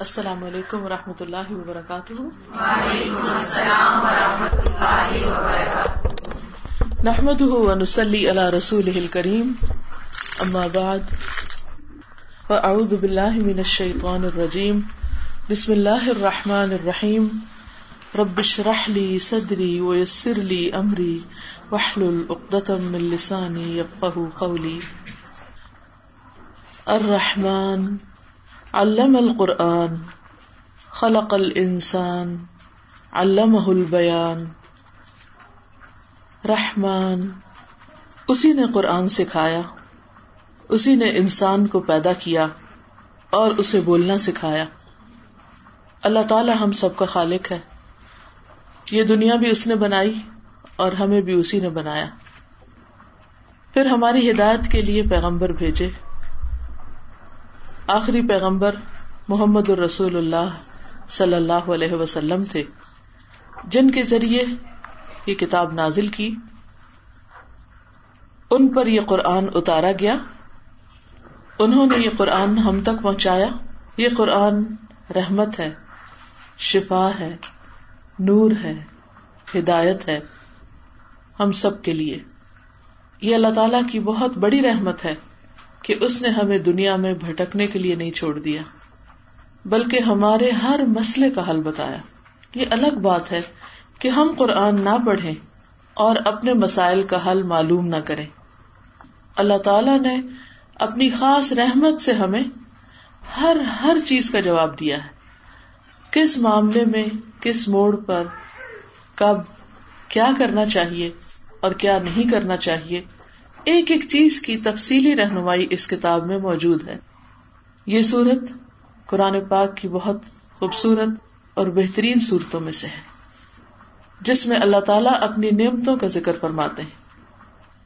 السلام علیکم و رحمۃ اللہ وبرکاتہ۔ نحمد ونسلی علی رسول کریم اما بعد فاعوذ باللہ من الشیطان الرجیم۔ بسم اللہ الرحمن الرحیم۔ رب اشرح لی صدری ویسر لی امری۔ واحلل عقدۃ من لسانی یفقهوا قولی۔ الرحمن علم القرآن، خلق الانسان علمہ البیان رحمان۔ اسی نے قرآن سکھایا، اسی نے انسان کو پیدا کیا اور اسے بولنا سکھایا۔ اللہ تعالی ہم سب کا خالق ہے۔ یہ دنیا بھی اس نے بنائی اور ہمیں بھی اسی نے بنایا۔ پھر ہماری ہدایت کے لیے پیغمبر بھیجے۔ آخری پیغمبر محمد الرسول اللہ صلی اللہ علیہ وسلم تھے، جن کے ذریعے یہ کتاب نازل کی۔ ان پر یہ قرآن اتارا گیا۔ انہوں نے یہ قرآن ہم تک پہنچایا۔ یہ قرآن رحمت ہے، شفا ہے، نور ہے، ہدایت ہے ہم سب کے لیے۔ یہ اللہ تعالی کی بہت بڑی رحمت ہے۔ کہ اس نے ہمیں دنیا میں بھٹکنے کے لیے نہیں چھوڑ دیا، بلکہ ہمارے ہر مسئلے کا حل بتایا۔ یہ الگ بات ہے کہ ہم قرآن نہ پڑھیں اور اپنے مسائل کا حل معلوم نہ کریں۔ اللہ تعالی نے اپنی خاص رحمت سے ہمیں ہر ہر چیز کا جواب دیا ہے۔ کس معاملے میں، کس موڑ پر، کب، کیا کرنا چاہیے اور کیا نہیں کرنا چاہیے۔ ایک ایک چیز کی تفصیلی رہنمائی اس کتاب میں موجود ہے۔ یہ سورت قرآن پاک کی بہت خوبصورت اور بہترین صورتوں میں سے ہے، جس میں اللہ تعالیٰ اپنی نعمتوں کا ذکر فرماتے ہیں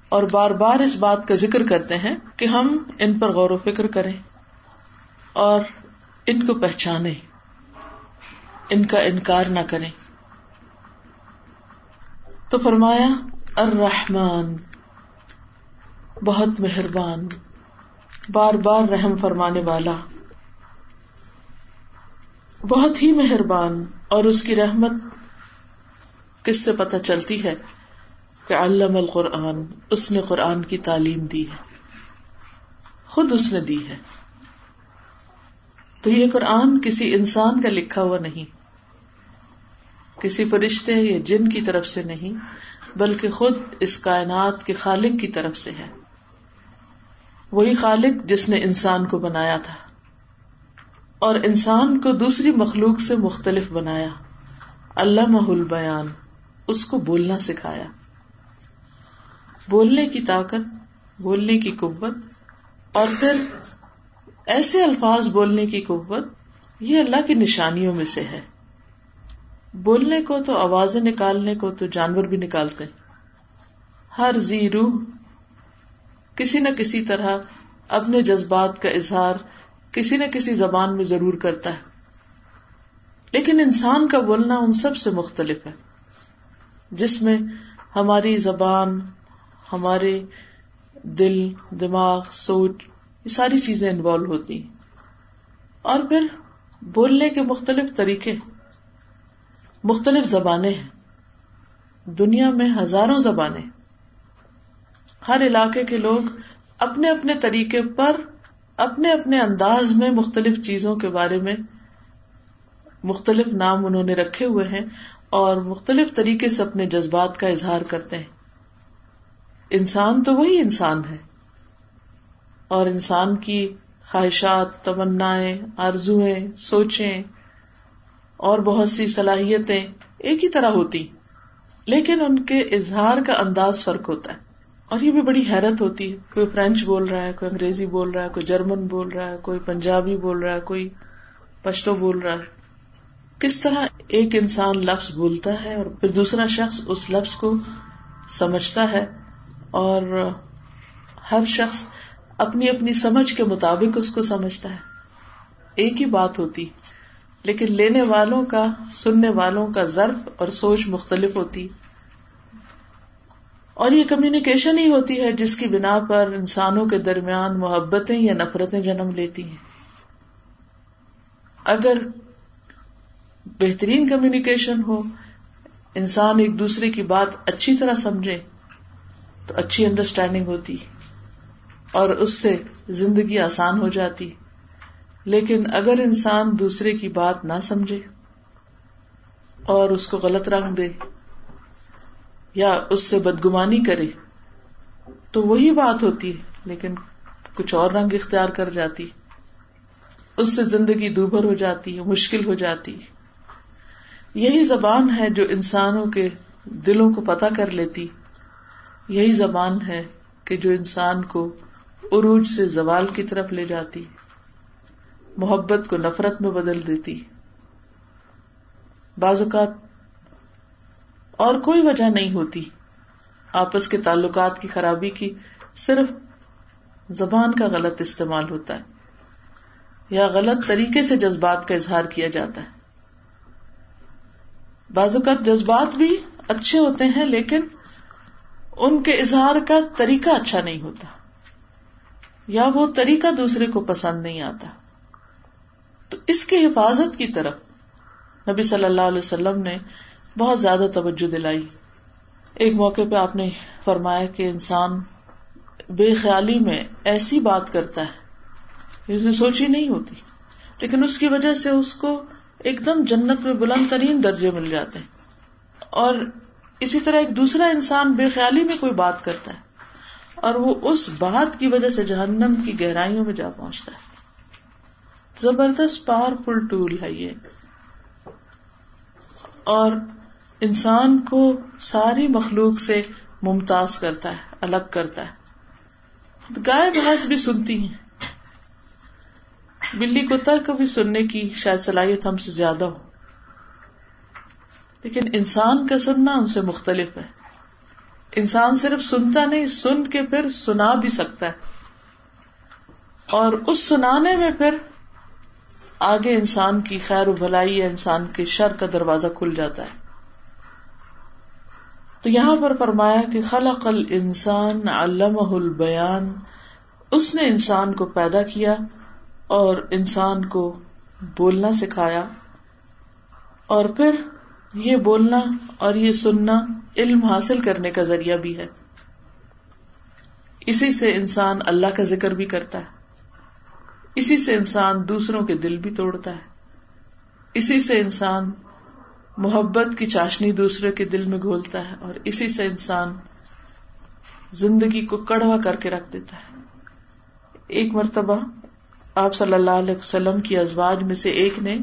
اور بار بار اس بات کا ذکر کرتے ہیں کہ ہم ان پر غور و فکر کریں اور ان کو پہچانے ان کا انکار نہ کریں۔ تو فرمایا، الرحمن۔ بہت مہربان، بار بار رحم فرمانے والا۔ بہت ہی مہربان، اور اس کی رحمت کس سے پتہ چلتی ہے کہ علم القرآن، اس نے قرآن کی تعلیم دی ہے۔ خود اس نے دی ہے۔ تو یہ قرآن کسی انسان کا لکھا ہوا نہیں۔ کسی فرشتے یا جن کی طرف سے نہیں، بلکہ خود اس کائنات کے خالق کی طرف سے ہے۔ وہی خالق جس نے انسان کو بنایا تھا اور انسان کو دوسری مخلوق سے مختلف بنایا۔ اللہ محل بیان اس کو بولنا سکھایا۔ بولنے کی طاقت، بولنے کی قوت اور پھر ایسے الفاظ بولنے کی قوت، یہ اللہ کی نشانیوں میں سے ہے۔ بولنے کو تو، آوازیں نکالنے کو تو جانور بھی نکالتے۔ ہر زی روح کسی نہ کسی طرح اپنے جذبات کا اظہار کسی نہ کسی زبان میں ضرور کرتا ہے۔ لیکن انسان کا بولنا ان سب سے مختلف ہے، جس میں ہماری زبان، ہمارے دل، دماغ، سوچ، یہ ساری چیزیں انوالو ہوتی ہیں۔ اور پھر بولنے کے مختلف طریقے، مختلف زبانیں ہیں۔ دنیا میں ہزاروں زبانیں ہر علاقے کے لوگ اپنے اپنے طریقے پر، اپنے اپنے انداز میں مختلف چیزوں کے بارے میں مختلف نام انہوں نے رکھے ہوئے ہیں اور مختلف طریقے سے اپنے جذبات کا اظہار کرتے ہیں۔ انسان تو وہی انسان ہے۔ اور انسان کی خواہشات تمنا آرزویں سوچیں اور بہت سی صلاحیتیں ایک ہی طرح ہوتی، لیکن ان کے اظہار کا انداز فرق ہوتا ہے۔ اور یہ بھی بڑی حیرت ہوتی ہے۔ کوئی فرینچ بول رہا ہے، کوئی انگریزی بول رہا ہے، کوئی جرمن بول رہا ہے، کوئی پنجابی بول رہا ہے، کوئی پشتو بول رہا ہے۔ کس طرح ایک انسان لفظ بولتا ہے اور پھر دوسرا شخص اس لفظ کو سمجھتا ہے اور ہر شخص اپنی اپنی سمجھ کے مطابق اس کو سمجھتا ہے۔ ایک ہی بات ہوتی، لیکن لینے والوں کا، سننے والوں کا ضرف اور سوچ مختلف ہوتی۔ اور یہ کمیونیکیشن ہی ہوتی ہے جس کی بنا پر انسانوں کے درمیان محبتیں یا نفرتیں جنم لیتی ہیں۔ اگر بہترین کمیونیکیشن ہو، انسان ایک دوسرے کی بات اچھی طرح سمجھے، تو اچھی انڈرسٹینڈنگ ہوتی اور اس سے زندگی آسان ہو جاتی۔ لیکن اگر انسان دوسرے کی بات نہ سمجھے اور اس کو غلط رنگ دے یا اس سے بدگمانی کرے، تو وہی بات ہوتی ہے، لیکن کچھ اور رنگ اختیار کر جاتی اس سے زندگی دوبھر ہو جاتی ہے، مشکل ہو جاتی یہی زبان ہے جو انسانوں کے دلوں کو پتہ کر لیتی۔ یہی زبان ہے کہ جو انسان کو عروج سے زوال کی طرف لے جاتی۔ محبت کو نفرت میں بدل دیتی۔ بعض اوقات اور کوئی وجہ نہیں ہوتی۔ آپس کے تعلقات کی خرابی کی صرف زبان کا غلط استعمال ہوتا ہے، یا غلط طریقے سے جذبات کا اظہار کیا جاتا ہے۔ بعض اوقات جذبات بھی اچھے ہوتے ہیں، لیکن ان کے اظہار کا طریقہ اچھا نہیں ہوتا، یا وہ طریقہ دوسرے کو پسند نہیں آتا۔ تو اس کی حفاظت کی طرف نبی صلی اللہ علیہ وسلم نے بہت زیادہ توجہ دلائی۔ ایک موقع پہ آپ نے فرمایا کہ انسان بے خیالی میں ایسی بات کرتا ہے جس نے سوچی نہیں ہوتی۔ لیکن اس کی وجہ سے اس کو ایک دم جنت میں بلند ترین درجے مل جاتے ہیں۔ اور اسی طرح ایک دوسرا انسان بے خیالی میں کوئی بات کرتا ہے، اور وہ اس بات کی وجہ سے جہنم کی گہرائیوں میں جا پہنچتا ہے۔ زبردست پاورفل ٹول ہے یہ۔ اور انسان کو ساری مخلوق سے ممتاز کرتا ہے، الگ کرتا ہے۔ گائے بھینس بھی سنتی ہیں۔ بلی کتا کو بھی سننے کی شاید صلاحیت ہم سے زیادہ ہو۔ لیکن انسان کا سننا ان سے مختلف ہے۔ انسان صرف سنتا نہیں، سن کے پھر سنا بھی سکتا ہے۔ اور اس سنانے میں پھر آگے انسان کی خیر و بھلائی یا انسان کے شر کا دروازہ کھل جاتا ہے۔ تو یہاں پر فرمایا کہ خلق انسان علمہ البیان، اس نے انسان کو پیدا کیا اور انسان کو بولنا سکھایا۔ اور پھر یہ بولنا اور یہ سننا علم حاصل کرنے کا ذریعہ بھی ہے۔ اسی سے انسان اللہ کا ذکر بھی کرتا ہے۔ اسی سے انسان دوسروں کے دل بھی توڑتا ہے۔ اسی سے انسان محبت کی چاشنی دوسرے کے دل میں گھولتا ہے اور اسی سے انسان زندگی کو کڑوا کر کے رکھ دیتا ہے۔ ایک مرتبہ آپ صلی اللہ علیہ وسلم کی ازواج میں سے ایک نے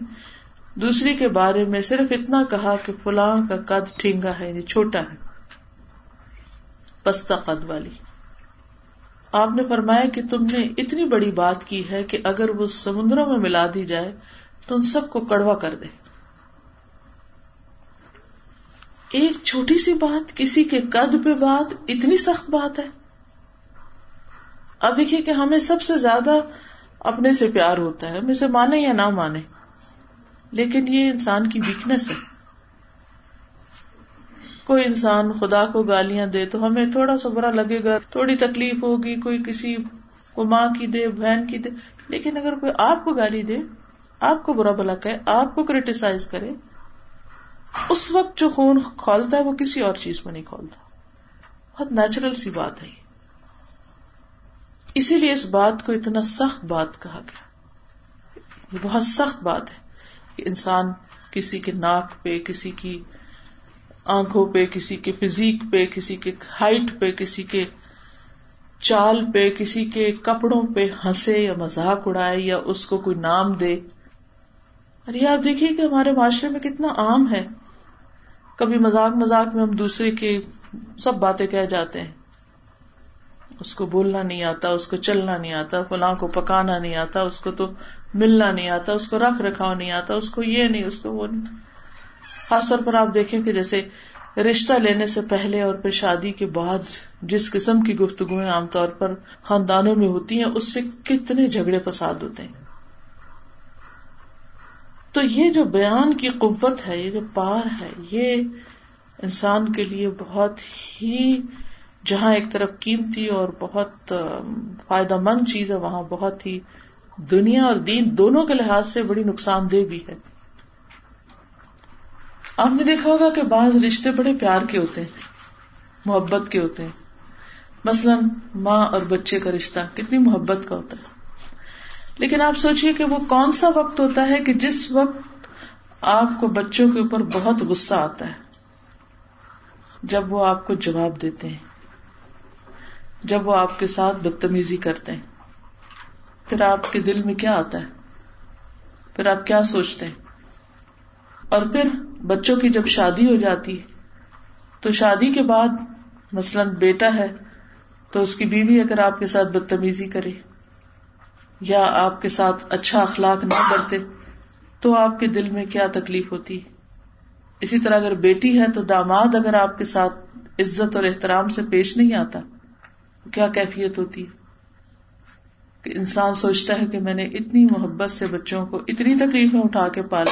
دوسری کے بارے میں صرف اتنا کہا کہ فلاں کا قد ٹھینگا ہے یعنی چھوٹا ہے، پستہ قد والی۔ آپ نے فرمایا کہ تم نے اتنی بڑی بات کی ہے کہ اگر وہ سمندروں میں ملا دی جائے تو ان سب کو کڑوا کر دے۔ ایک چھوٹی سی بات، کسی کے قد پہ بات، اتنی سخت بات ہے۔ اب دیکھیے کہ ہمیں سب سے زیادہ اپنے سے پیار ہوتا ہے، ہم اسے مانے یا نہ مانے۔ لیکن یہ انسان کی ویکنیس ہے۔ کوئی انسان خدا کو گالیاں دے تو ہمیں تھوڑا سا برا لگے گا، تھوڑی تکلیف ہوگی، کوئی کسی کو ماں کی دے، بہن کی دے۔ لیکن اگر کوئی آپ کو گالی دے، آپ کو برا بلا کہ آپ کو کریٹیسائز کرے اس وقت جو خون کھولتا ہے وہ کسی اور چیز میں نہیں کھولتا۔ بہت نیچرل سی بات ہے اسی لیے اس بات کو اتنا سخت بات کہا گیا۔ یہ بہت سخت بات ہے کہ انسان کسی کے ناک پہ، کسی کی آنکھوں پہ، کسی کے فزیک پہ، کسی کے ہائٹ پہ، کسی کے چال پہ، کسی کے کپڑوں پہ ہنسے یا مذاق اڑائے یا اس کو کوئی نام دے۔ اور یہ آپ دیکھیے کہ ہمارے معاشرے میں کتنا عام ہے۔ کبھی مذاق مذاق میں ہم دوسرے کے سب باتیں کہہ جاتے ہیں۔ اس کو بولنا نہیں آتا، اس کو چلنا نہیں آتا، فلاں کو پکانا نہیں آتا، اس کو تو ملنا نہیں آتا، اس کو رکھ رکھاؤ نہیں آتا، اس کو یہ نہیں، اس کو وہ نہیں۔ خاص طور پر آپ دیکھیں کہ جیسے رشتہ لینے سے پہلے اور پھر شادی کے بعد جس قسم کی گفتگو عام طور پر خاندانوں میں ہوتی ہیں، اس سے کتنے جھگڑے فساد ہوتے ہیں۔ تو یہ جو بیان کی قوت ہے، یہ جو پار ہے، یہ انسان کے لیے بہت ہی جہاں ایک طرف قیمتی اور بہت فائدہ مند چیز ہے، وہاں بہت ہی دنیا اور دین دونوں کے لحاظ سے بڑی نقصان دہ بھی ہے۔ آپ نے دیکھا ہوگا کہ بعض رشتے بڑے پیار کے ہوتے ہیں، محبت کے ہوتے ہیں۔ مثلاً ماں اور بچے کا رشتہ کتنی محبت کا ہوتا ہے۔ لیکن آپ سوچیے کہ وہ کون سا وقت ہوتا ہے کہ جس وقت آپ کو بچوں کے اوپر بہت غصہ آتا ہے؟ جب وہ آپ کو جواب دیتے ہیں، جب وہ آپ کے ساتھ بدتمیزی کرتے ہیں۔ پھر آپ کے دل میں کیا آتا ہے؟ پھر آپ کیا سوچتے ہیں؟ اور پھر بچوں کی جب شادی ہو جاتی تو شادی کے بعد مثلاً بیٹا ہے تو اس کی بیوی اگر آپ کے ساتھ بدتمیزی کرے۔ یا آپ کے ساتھ اچھا اخلاق نہ کرتے تو آپ کے دل میں کیا تکلیف ہوتی؟ اسی طرح اگر بیٹی ہے تو داماد اگر آپ کے ساتھ عزت اور احترام سے پیش نہیں آتا، کیا کیفیت ہوتی؟ ہے کہ انسان سوچتا ہے کہ میں نے اتنی محبت سے بچوں کو اتنی تکلیفیں اٹھا کے پالا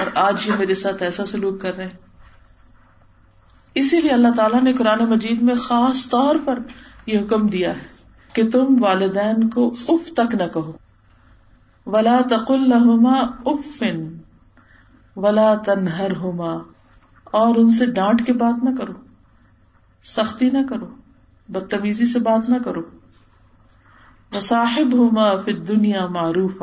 اور آج یہ میرے ساتھ ایسا سلوک کر رہے ہیں۔ اسی لیے اللہ تعالیٰ نے قرآن مجید میں خاص طور پر یہ حکم دیا ہے۔ کہ تم والدین کو اف تک نہ کہو۔ ولا تقل لہما افن ولا تنہر ہوما اور ان سے ڈانٹ کے بات نہ کرو۔ سختی نہ کرو۔ بدتمیزی سے بات نہ کرو۔ صاحب ہوما پھر دنیا معروف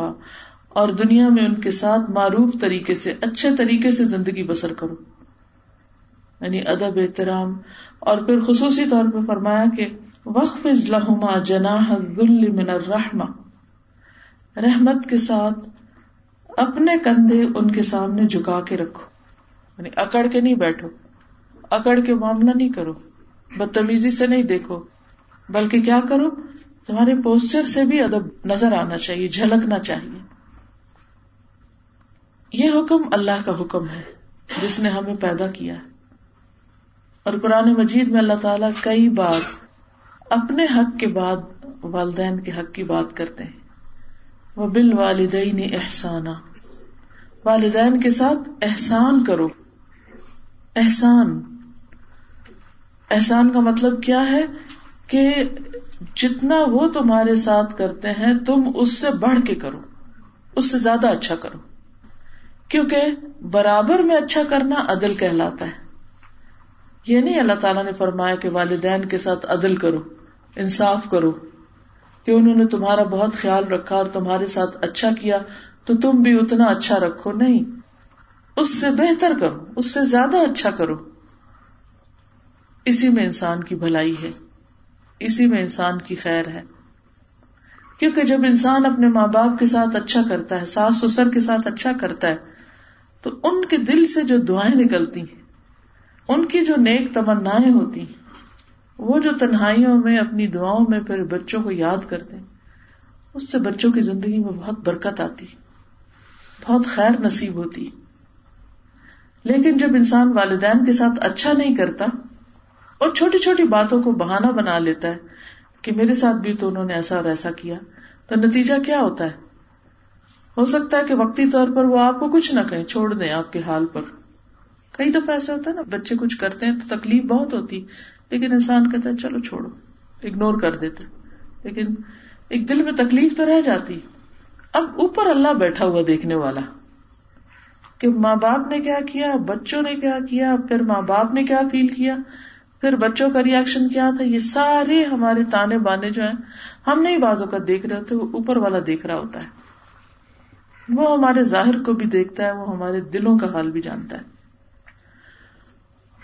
اور دنیا میں ان کے ساتھ معروف طریقے سے، اچھے طریقے سے زندگی بسر کرو۔ یعنی ادب، احترام۔ اور پھر خصوصی طور پہ فرمایا کہ وقف لہما جناح من الرحمہ رحمت کے ساتھ اپنے کندھے ان کے سامنے جھکا کے رکھو۔ یعنی اکڑ کے نہیں بیٹھو۔ اکڑ کے معاملہ نہیں کرو۔ بدتمیزی سے نہیں دیکھو۔ بلکہ کیا کرو؟ تمہارے پوسچر سے بھی ادب نظر آنا چاہیے، جھلکنا چاہیے۔ یہ حکم اللہ کا حکم ہے، جس نے ہمیں پیدا کیا۔ اور قرآن مجید میں اللہ تعالیٰ کئی بار اپنے حق کے بعد، والدین کے حق کی بات کرتے ہیں۔ وہ بال والدین احسانہ والدین کے ساتھ احسان کرو۔ احسان۔ احسان کا مطلب کیا ہے کہ جتنا وہ تمہارے ساتھ کرتے ہیں، تم اس سے بڑھ کے کرو۔ اس سے زیادہ اچھا کرو۔ کیونکہ برابر میں اچھا کرنا عدل کہلاتا ہے۔ یہ نہیں اللہ تعالیٰ نے فرمایا کہ والدین کے ساتھ عدل کرو۔ انصاف کرو کہ انہوں نے تمہارا بہت خیال رکھا اور تمہارے ساتھ اچھا کیا، تو تم بھی اتنا اچھا رکھو، نہیں۔ اس سے بہتر کرو، اس سے زیادہ اچھا کرو۔ اسی میں انسان کی بھلائی ہے، اسی میں انسان کی خیر ہے۔ کیونکہ جب انسان اپنے ماں باپ کے ساتھ اچھا کرتا ہے، ساس سسر کے ساتھ اچھا کرتا ہے، تو ان کے دل سے جو دعائیں نکلتی ہیں، ان کی جو نیک تمنا ہوتی ہیں وہ جو تنہائیوں میں، اپنی دعاؤں میں پھر بچوں کو یاد کرتے ہیں، اس سے بچوں کی زندگی میں بہت برکت آتی، بہت خیر نصیب ہوتی۔ لیکن جب انسان والدین کے ساتھ اچھا نہیں کرتا اور چھوٹی چھوٹی باتوں کو بہانا بنا لیتا ہے کہ میرے ساتھ بھی تو انہوں نے ایسا اور ایسا کیا، تو نتیجہ کیا ہوتا ہے؟ ہو سکتا ہے کہ وقتی طور پر وہ آپ کو کچھ نہ کہیں، چھوڑ دیں آپ کے حال پر۔ کئی دفعہ ایسا ہوتا ہے نا، بچے کچھ کرتے ہیں تو تکلیف بہت ہوتی لیکن انسان کہتا ہے، چلو چھوڑو اگنور کر دیتے۔ لیکن ایک دل میں تکلیف تو رہ جاتی۔ اب اوپر اللہ بیٹھا ہوا دیکھنے والا۔ کہ ماں باپ نے کیا کیا، بچوں نے کیا کیا، پھر ماں باپ نے کیا فیل کیا، پھر بچوں کا ریئیکشن کیا تھا۔ یہ سارے ہمارے تانے بانے جو ہیں، ہم نہیں بازو کا دیکھ رہے ہوتے، وہ اوپر والا دیکھ رہا ہوتا ہے۔ وہ ہمارے ظاہر کو بھی دیکھتا ہے، وہ ہمارے دلوں کا حال بھی جانتا ہے۔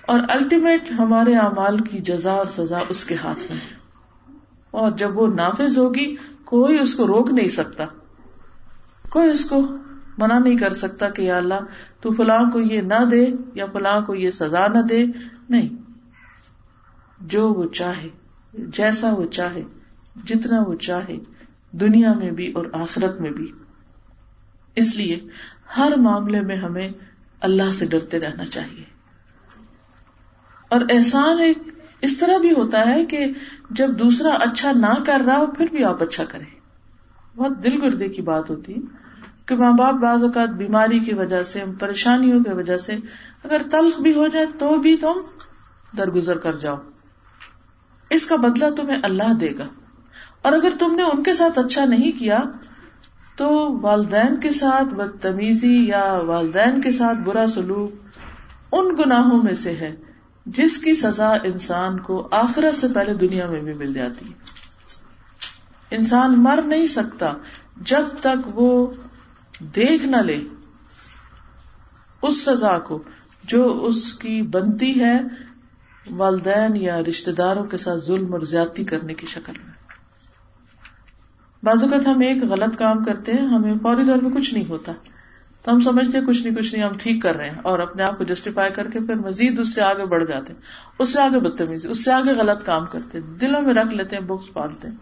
اور الٹیمیٹ ہمارے اعمال کی جزا اور سزا اس کے ہاتھ میں ہے۔ اور جب وہ نافذ ہوگی، کوئی اس کو روک نہیں سکتا۔ کوئی اس کو منع نہیں کر سکتا کہ یا اللہ، تو فلاں کو یہ نہ دے یا فلاں کو یہ سزا نہ دے۔ نہیں۔ جو وہ چاہے، جیسا وہ چاہے، جتنا وہ چاہے، دنیا میں بھی اور آخرت میں بھی۔ اس لیے ہر معاملے میں ہمیں اللہ سے ڈرتے رہنا چاہیے۔ اور احسان ایک اس طرح بھی ہوتا ہے کہ جب دوسرا اچھا نہ کر رہا ہو، پھر بھی آپ اچھا کریں۔ بہت دل گردے کی بات ہوتی کہ ماں باپ بعض اوقات بیماری کی وجہ سے، پریشانیوں کی وجہ سے اگر تلخ بھی ہو جائے تو بھی تم درگزر کر جاؤ۔ اس کا بدلہ تمہیں اللہ دے گا۔ اور اگر تم نے ان کے ساتھ اچھا نہیں کیا، تو والدین کے ساتھ بدتمیزی یا والدین کے ساتھ برا سلوک ان گناہوں میں سے ہے۔ جس کی سزا انسان کو آخرت سے پہلے دنیا میں بھی مل جاتی ہے۔ انسان مر نہیں سکتا جب تک وہ دیکھ نہ لے۔ اس سزا کو جو اس کی بنتی ہے والدین یا رشتے داروں کے ساتھ ظلم اور زیادتی کرنے کی شکل میں۔ بعض اوقات ہم ایک غلط کام کرتے ہیں، ہمیں فوری طور پہ کچھ نہیں ہوتا۔ تو ہم سمجھتے ہیں کچھ نہیں کچھ نہیں، ہم ٹھیک کر رہے ہیں اور اپنے آپ کو جسٹیفائی کر کے پھر مزید اس سے آگے بڑھ جاتے ہیں، اس سے آگے بدتمیزی، اس سے آگے غلط کام کرتے ہیں، دلوں میں رکھ لیتے ہیں بکس پالتے ہیں۔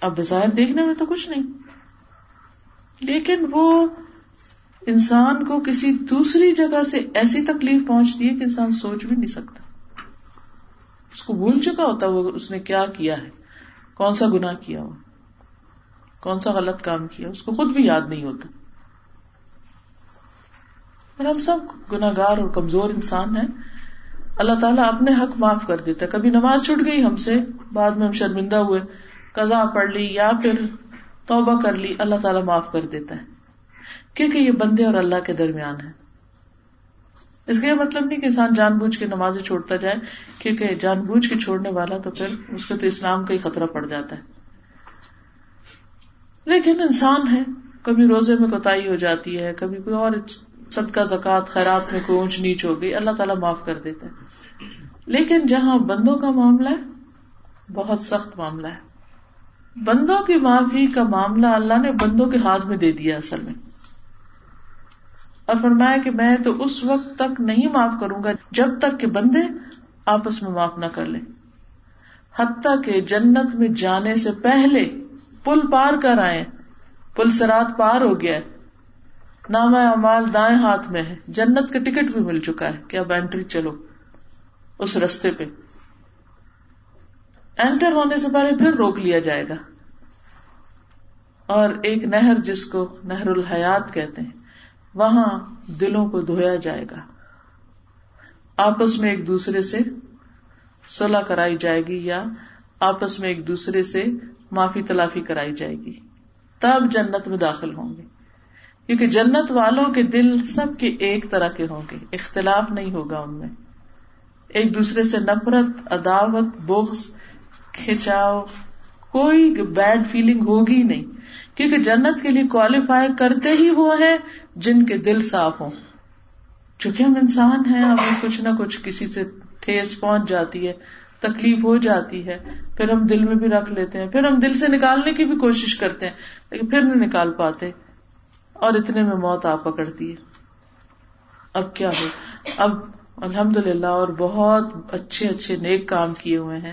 اب بظاہر دیکھنے میں تو کچھ نہیں۔ لیکن وہ انسان کو کسی دوسری جگہ سے ایسی تکلیف پہنچتی ہے کہ انسان سوچ بھی نہیں سکتا۔ اس کو بھول چکا ہوتا وہ اس نے کیا کیا ہے؟ کون سا گنا کیا ہو کون سا غلط کام کیا؟ اس کو خود بھی یاد نہیں ہوتا۔ اور ہم سب گناگار اور کمزور انسان ہیں۔ اللہ تعالیٰ اپنے حق معاف کر دیتا ہے۔ کبھی نماز چھوٹ گئی ہم سے، بعد میں ہم شرمندہ ہوئے۔ قزا پڑھ لی یا پھر توبہ کر لی، اللہ تعالیٰ معاف کر دیتا ہے۔ کیونکہ یہ بندے اور اللہ کے درمیان ہے اس کا یہ مطلب نہیں کہ انسان جان بوجھ کے نماز چھوڑتا جائے، کیونکہ جان بوجھ کے چھوڑنے والا تو پھر اس کو تو اسلام کا ہی خطرہ پڑ جاتا ہے۔ لیکن انسان ہے، کبھی روزے میں کوتا ہو جاتی ہے، کبھی کوئی اور سب کا زکات خیرات میں کوئی اونچ نیچ ہو گئی اللہ تعالیٰ معاف کر دیتا ہے۔ لیکن جہاں بندوں کا معاملہ ہے، بہت سخت معاملہ ہے۔ بندوں کی معافی کا معاملہ اللہ نے بندوں کے ہاتھ میں دے دیا اصل میں۔ اور فرمایا کہ میں تو اس وقت تک نہیں معاف کروں گا جب تک کہ بندے آپس میں معاف نہ کر لیں۔ حتیٰ کہ جنت میں جانے سے پہلے پل پار کر آئے پل سرات پار ہو گیا نام امال دائیں ہاتھ میں ہے۔ جنت کا ٹکٹ بھی مل چکا ہے کہ اب اینٹری چلو اس رستے پہ۔ اینٹر ہونے سے پہلے پھر روک لیا جائے گا۔ اور ایک نہر جس کو نہر الحیات کہتے ہیں، وہاں دلوں کو دھویا جائے گا۔ آپس میں ایک دوسرے سے صلاح کرائی جائے گی یا آپس میں ایک دوسرے سے معافی تلافی کرائی جائے گی۔ تب جنت میں داخل ہوں گے۔ کیونکہ جنت والوں کے دل سب کے ایک طرح کے ہوں گے، اختلاف نہیں ہوگا ان میں۔ ایک دوسرے سے نفرت، عداوت، بغض، کھچاؤ، کوئی بیڈ فیلنگ ہوگی نہیں۔ کیونکہ جنت کے لیے کوالیفائی کرتے ہی وہ ہیں جن کے دل صاف ہوں۔ چونکہ ہم انسان ہیں، ہمیں کچھ نہ کچھ کسی سے ٹھیس پہنچ جاتی ہے، تکلیف ہو جاتی ہے، پھر ہم دل میں بھی رکھ لیتے ہیں۔ پھر ہم دل سے نکالنے کی بھی کوشش کرتے ہیں، لیکن پھر نہیں نکال پاتے۔ اور اتنے میں موت آ پکڑتی ہے۔ اب کیا ہو؟ اب الحمد للہ اور بہت اچھے اچھے نیک کام کیے ہوئے ہیں۔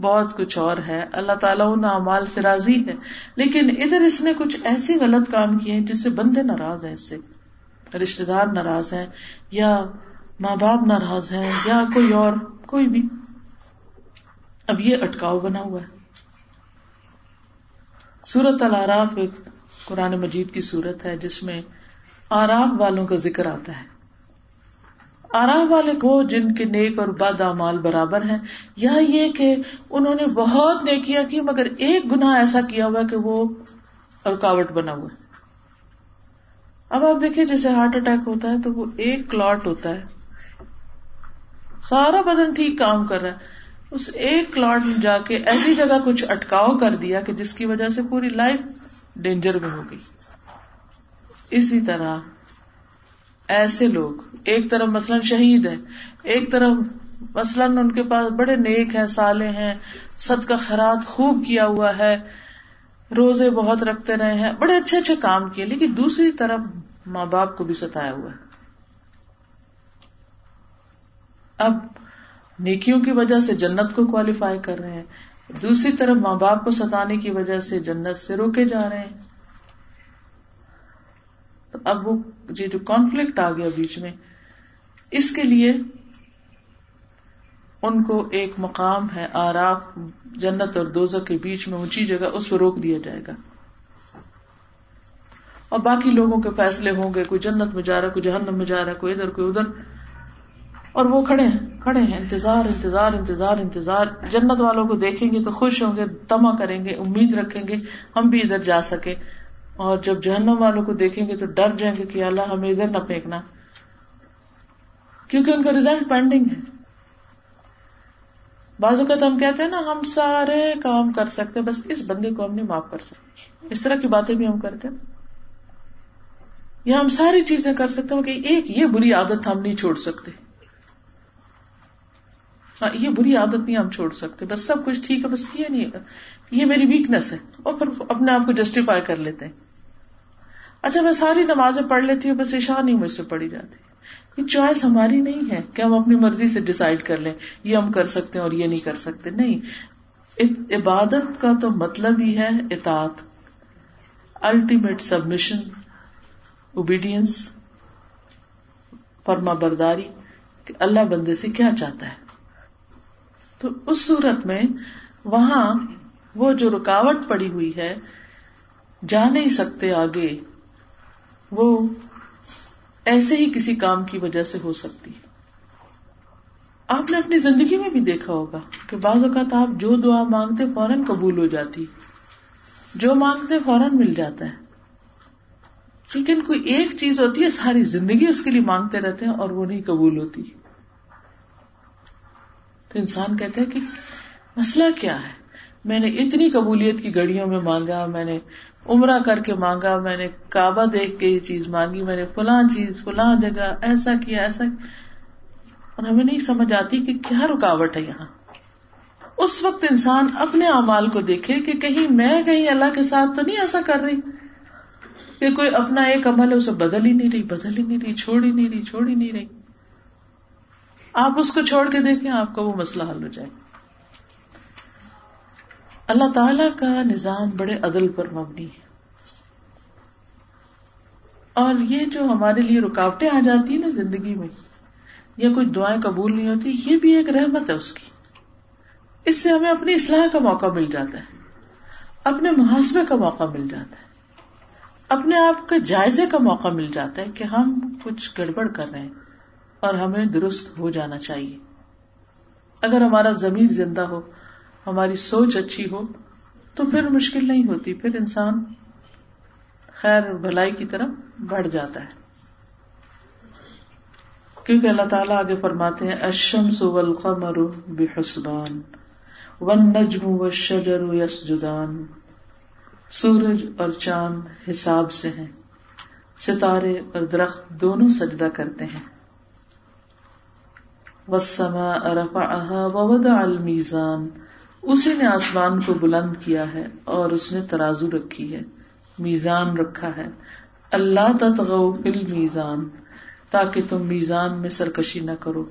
بہت کچھ اور ہے۔ اللہ تعالیٰ ان اعمال سے راضی ہے۔ لیکن ادھر اس نے کچھ ایسے غلط کام کیے ہیں جس سے بندے ناراض ہیں اس سے۔ رشتے دار ناراض ہیں یا ماں باپ ناراض ہیں یا کوئی اور، کوئی بھی۔ اب یہ اٹکاؤ بنا ہوا ہے۔ سورت العراف ایک قرآن مجید کی صورت ہے جس میں آراف والوں کا ذکر آتا ہے۔ آرام والے کو جن کے نیک اور بد امال برابر ہیں، یا یہ کہ انہوں نے بہت نیکیاں کی مگر ایک گنا ایسا کیا ہوا کہ وہ رکاوٹ بنا ہوا ہے۔ اب آپ دیکھیے جیسے ہارٹ اٹیک ہوتا ہے تو وہ ایک کلاٹ ہوتا ہے۔ سارا بدن ٹھیک کام کر رہا ہے۔ اس ایک کلاٹ میں جا کے ایسی جگہ کچھ اٹکاؤ کر دیا کہ جس کی وجہ سے پوری لائف ڈینجر میں ہو گئی۔ اسی طرح ایسے لوگ، ایک طرف مثلاً شہید ہے ایک طرف مثلاً ان کے پاس بڑے نیک ہیں سالے ہیں سد کا خیرات خوب کیا ہوا ہے، روزے بہت رکھتے رہے ہیں، بڑے اچھے اچھے کام کیے، لیکن دوسری طرف ماں باپ کو بھی ستایا ہوا ہے۔ اب نیکیوں کی وجہ سے جنت کو کوالیفائی کر رہے ہیں۔ دوسری طرف ماں باپ کو ستانے کی وجہ سے جنت سے روکے جا رہے ہیں۔ تو اب وہ جی جو کانفلکٹ آ گیا بیچ میں، اس کے لیے ان کو ایک مقام ہے، آراف، جنت اور دوزہ کے بیچ میں اونچی جگہ اس پہ روک دیا جائے گا۔ اور باقی لوگوں کے فیصلے ہوں گے، کوئی جنت میں جا رہا کوئی جہنم میں جا رہا کوئی ادھر کوئی ادھر۔ اور وہ کھڑے ہیں کھڑے ہیں، انتظار انتظار انتظار انتظار۔ جنت والوں کو دیکھیں گے تو خوش ہوں گے تما کریں گے، امید رکھیں گے، ہم بھی ادھر جا سکے اور جب جہنم والوں کو دیکھیں گے تو ڈر جائیں گے کہ اللہ ہمیں ادھر نہ پھینکنا۔ کیونکہ ان کا ریزلٹ پینڈنگ ہے۔ بازو کا تو ہم کہتے ہیں نا، ہم سارے کام کر سکتے بس اس بندے کو ہم نہیں معاف کر سکتے۔ اس طرح کی باتیں بھی ہم کرتے ہیں۔ یا ہم ساری چیزیں کر سکتے ہیں کہ ایک یہ بری عادت ہم نہیں چھوڑ سکتے۔ ہاں، یہ بری عادت نہیں ہم چھوڑ سکتے، بس سب کچھ ٹھیک ہے، بس یہ نہیں یہ میری ویکنیس ہے، اور پھر اپنے آپ کو جسٹیفائی کر لیتے ہیں۔ اچھا میں ساری نمازیں پڑھ لیتی ہوں، بس عشاء نہیں مجھ سے پڑھی جاتی۔ یہ چوائس ہماری نہیں ہے کہ ہم اپنی مرضی سے ڈسائڈ کر لیں، یہ ہم کر سکتے ہیں اور یہ نہیں کر سکتے۔ نہیں عبادت کا تو مطلب ہی ہے اطاعت۔ الٹیمیٹ سبمشن اوبیڈینس فرما برداری کہ اللہ بندے سے کیا چاہتا ہے۔ تو اس صورت میں وہاں وہ جو رکاوٹ پڑی ہوئی ہے، جا نہیں سکتے آگے، وہ ایسے ہی کسی کام کی وجہ سے ہو سکتی۔ آپ نے اپنی زندگی میں بھی دیکھا ہوگا کہ بعض اوقات آپ جو دعا مانگتے فوراً قبول ہو جاتی۔ جو مانگتے فوراً مل جاتا ہے لیکن کوئی ایک چیز ہوتی ہے، ساری زندگی اس کے لیے مانگتے رہتے ہیں اور وہ نہیں قبول ہوتی۔ تو انسان کہتا ہے کہ مسئلہ کیا ہے؟ میں نے اتنی قبولیت کی گڑیوں میں مانگا، میں نے عمرہ کر کے مانگا، میں نے کعبہ دیکھ کے یہ چیز مانگی، میں نے فلاں چیز، فلاں جگہ، ایسا کیا، ایسا اور ہمیں نہیں سمجھ آتی کہ کیا رکاوٹ ہے یہاں۔ اس وقت انسان اپنے اعمال کو دیکھے کہ کہیں میں کہیں اللہ کے ساتھ تو نہیں ایسا کر رہی۔ کہ کوئی اپنا ایک عمل ہے، اسے بدل ہی نہیں رہی، بدل ہی نہیں رہی، چھوڑ ہی نہیں رہی، چھوڑ ہی نہیں رہی۔ آپ اس کو چھوڑ کے دیکھیں، آپ کا وہ مسئلہ حل ہو جائے۔ اللہ تعالی کا نظام بڑے عدل پر مبنی ہے۔ اور یہ جو ہمارے لیے رکاوٹیں آ جاتی ہیں نا زندگی میں، یا کوئی دعائیں قبول نہیں ہوتی، یہ بھی ایک رحمت ہے اس کی۔ اس سے ہمیں اپنی اصلاح کا موقع مل جاتا ہے، اپنے محاسبے کا موقع مل جاتا ہے، اپنے آپ کے جائزے کا موقع مل جاتا ہے کہ ہم کچھ گڑبڑ کر رہے ہیں۔ اور ہمیں درست ہو جانا چاہیے۔ اگر ہمارا ضمیر زندہ ہو، ہماری سوچ اچھی ہو، تو پھر مشکل نہیں ہوتی، پھر انسان خیر بھلائی کی طرف بڑھ جاتا ہے۔ کیونکہ اللہ تعالیٰ آگے فرماتے ہیں اشم والقمر بحسبان والنجم والشجر یسجدان۔ سورج اور چاند حساب سے ہیں، ستارے اور درخت دونوں سجدہ کرتے ہیں۔ المیزان اسی نے آسمان کو بلند کیا ہے اور اس نے ترازو رکھی ہے۔ میزان رکھا ہے۔ اللہ فل میزان تاکہ تم میزان میں سرکشی نہ کرو۔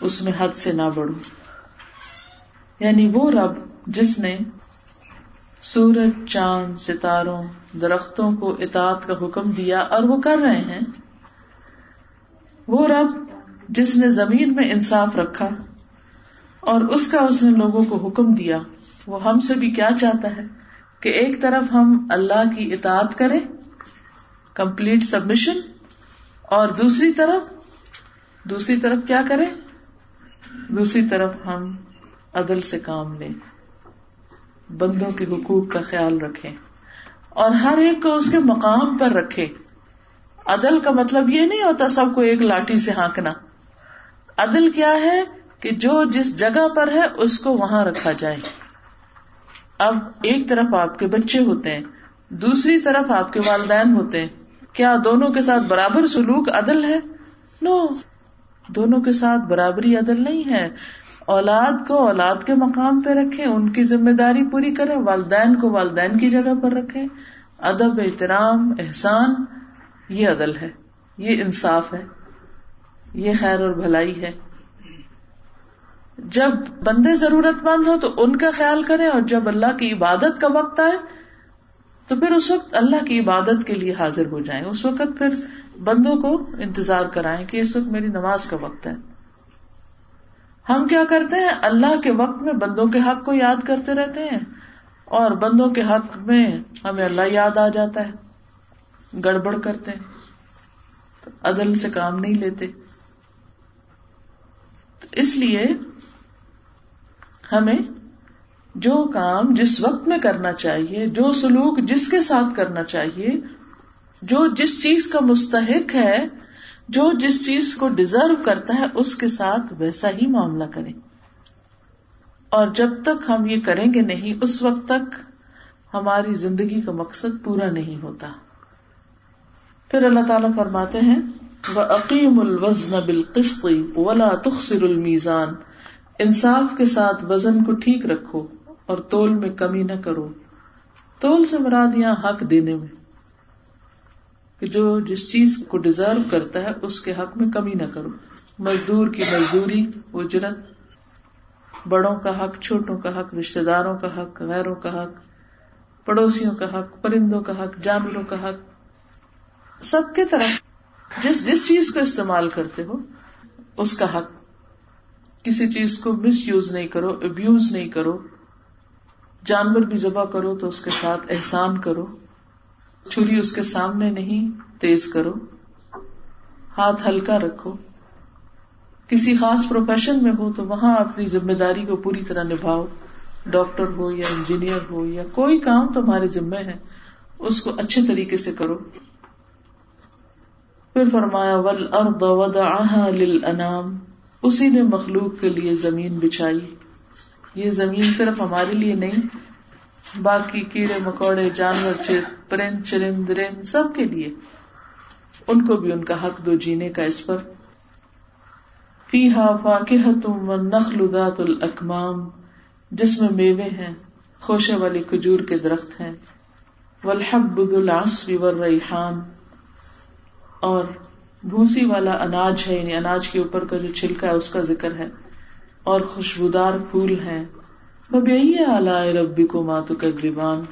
اس میں حد سے نہ بڑھو۔ یعنی وہ رب جس نے سورج، چاند، ستاروں، درختوں کو اطاعت کا حکم دیا اور وہ کر رہے ہیں، وہ رب جس نے زمین میں انصاف رکھا اور اس کا اس نے لوگوں کو حکم دیا، وہ ہم سے بھی کیا چاہتا ہے؟ کہ ایک طرف ہم اللہ کی اطاعت کریں کمپلیٹ سبمشن اور دوسری طرف دوسری طرف کیا کریں؟ دوسری طرف ہم عدل سے کام لیں، بندوں کے حقوق کا خیال رکھیں، اور ہر ایک کو اس کے مقام پر رکھے عدل کا مطلب یہ نہیں ہوتا سب کو ایک لاٹھی سے ہانکنا۔ عدل کیا ہے کہ جو جس جگہ پر ہے اس کو وہاں رکھا جائے۔ اب ایک طرف آپ کے بچے ہوتے ہیں، دوسری طرف آپ کے والدین ہوتے ہیں۔ کیا دونوں کے ساتھ برابر سلوک عدل ہے؟ نو، دونوں کے ساتھ برابری عدل نہیں ہے۔ اولاد کو اولاد کے مقام پہ رکھے ان کی ذمہ داری پوری کرے والدین کو والدین کی جگہ پر رکھے ادب، احترام، احسان، یہ عدل ہے، یہ انصاف ہے۔ یہ خیر اور بھلائی ہے۔ جب بندے ضرورت مند ہو تو ان کا خیال کریں اور جب اللہ کی عبادت کا وقت آئے تو پھر اس وقت اللہ کی عبادت کے لیے حاضر ہو جائیں۔ اس وقت پھر بندوں کو انتظار کرائیں کہ اس وقت میری نماز کا وقت ہے۔ ہم کیا کرتے ہیں؟ اللہ کے وقت میں بندوں کے حق کو یاد کرتے رہتے ہیں اور بندوں کے حق میں ہمیں اللہ یاد آ جاتا ہے۔ گڑبڑ کرتے ہیں۔ عدل سے کام نہیں لیتے۔ اس لیے ہمیں جو کام جس وقت میں کرنا چاہیے، جو سلوک جس کے ساتھ کرنا چاہیے، جو جس چیز کا مستحق ہے، جو جس چیز کو ڈیزرو کرتا ہے، اس کے ساتھ ویسا ہی معاملہ کریں۔ اور جب تک ہم یہ کریں گے نہیں، اس وقت تک ہماری زندگی کا مقصد پورا نہیں ہوتا۔ پھر اللہ تعالیٰ فرماتے ہیں وہ عقیم الوزن بالقسط ولا تخسر المیزان انصاف کے ساتھ وزن کو ٹھیک رکھو اور تول میں کمی نہ کرو۔ تول سے مراد یہاں حق دینے میں کہ جو جس چیز کو ڈیزرو کرتا ہے اس کے حق میں کمی نہ کرو۔ مزدور کی مزدوری، اجرت، بڑوں کا حق، چھوٹوں کا حق رشتے داروں کا حق، غیروں کا حق، پڑوسیوں کا حق، پرندوں کا حق جانوروں کا حق۔ سب کے طرح جس جس چیز کو استعمال کرتے ہو، اس کا حق۔ کسی چیز کو مس یوز نہیں کرو ابیوز نہیں کرو۔ جانور بھی ذبح کرو تو اس کے ساتھ احسان کرو۔ چھری اس کے سامنے نہیں، تیز کرو۔ ہاتھ ہلکا رکھو۔ کسی خاص پروفیشن میں ہو تو وہاں اپنی ذمہ داری کو پوری طرح نبھاؤ۔ ڈاکٹر ہو یا انجینئر ہو یا کوئی کام تمہارے ذمے ہے، اس کو اچھے طریقے سے کرو۔ پھر فرمایا ول ارد للانام. اسی نے مخلوق کے لیے زمین بچھائی۔ یہ زمین صرف ہمارے لیے نہیں، باقی کیڑے، مکوڑے، جانور پرند چرند رند سب کے لیے۔ ان کو بھی ان کا حق دو جینے کا اس پر۔ فی ہا فاقم نخل ذات الاکمام، جس میں میوے ہیں، خوشے والی کھجور کے درخت ہیں۔ ولحب العصف والریحان اور بھوسی والا اناج ہے یعنی اناج کے اوپر کا جو چھلکا ہے، اس کا ذکر ہے۔ اور خوشبودار پھول ہیں۔ بب یہی اعلی ربی کو ماتو کبان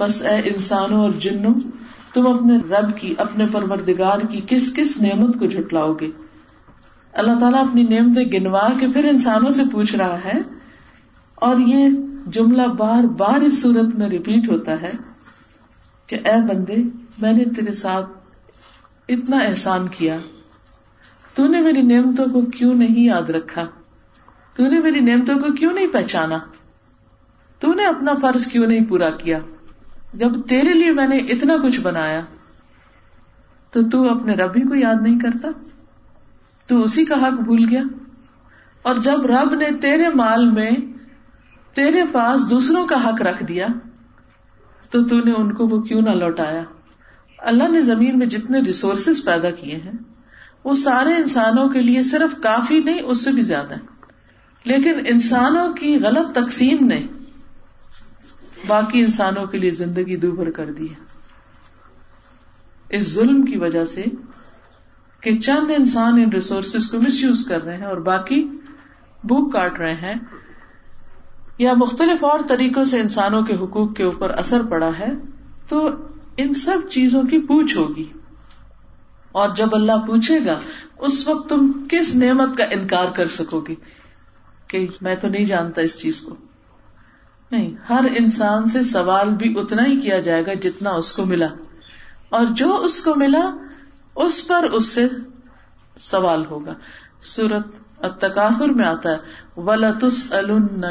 بس اے انسانوں اور جنوں، تم اپنے رب کی، اپنے پروردگار کی کس کس نعمت کو جھٹلاؤ گے؟ اللہ تعالیٰ اپنی نعمتیں گنوا کے پھر انسانوں سے پوچھ رہا ہے۔ اور یہ جملہ بار بار اس صورت میں ریپیٹ ہوتا ہے کہ اے بندے، میں نے تیرے ساتھ اتنا احسان کیا۔ تو نے میری نعمتوں کو کیوں نہیں یاد رکھا؟ تو نے میری نعمتوں کو کیوں نہیں پہچانا؟ تو نے اپنا فرض کیوں نہیں پورا کیا؟ جب تیرے لیے میں نے اتنا کچھ بنایا، تو تو اپنے ربی کو یاد نہیں کرتا؟ تو اسی کا حق بھول گیا؟ اور جب رب نے تیرے مال میں تیرے پاس دوسروں کا حق رکھ دیا، تو تو نے ان کو وہ کیوں نہ لوٹایا؟ اللہ نے زمین میں جتنے ریسورسز پیدا کیے ہیں، وہ سارے انسانوں کے لیے صرف کافی نہیں، اس سے بھی زیادہ لیکن انسانوں کی غلط تقسیم نے باقی انسانوں کے لیے زندگی دوبھر کر دی ہے۔ اس ظلم کی وجہ سے کہ چند انسان ان ریسورسز کو مس یوز کر رہے ہیں اور باقی بھوک کاٹ رہے ہیں۔ یا مختلف اور طریقوں سے انسانوں کے حقوق کے اوپر اثر پڑا ہے، تو ان سب چیزوں کی پوچھ ہوگی۔ اور جب اللہ پوچھے گا، اس وقت تم کس نعمت کا انکار کر سکو گی؟ کہ میں تو نہیں جانتا اس چیز کو۔ نہیں، ہر انسان سے سوال بھی اتنا ہی کیا جائے گا جتنا اس کو ملا۔ اور جو اس کو ملا، اس پر اس سے سوال ہوگا۔ سورت التکافر میں آتا ہے ولطس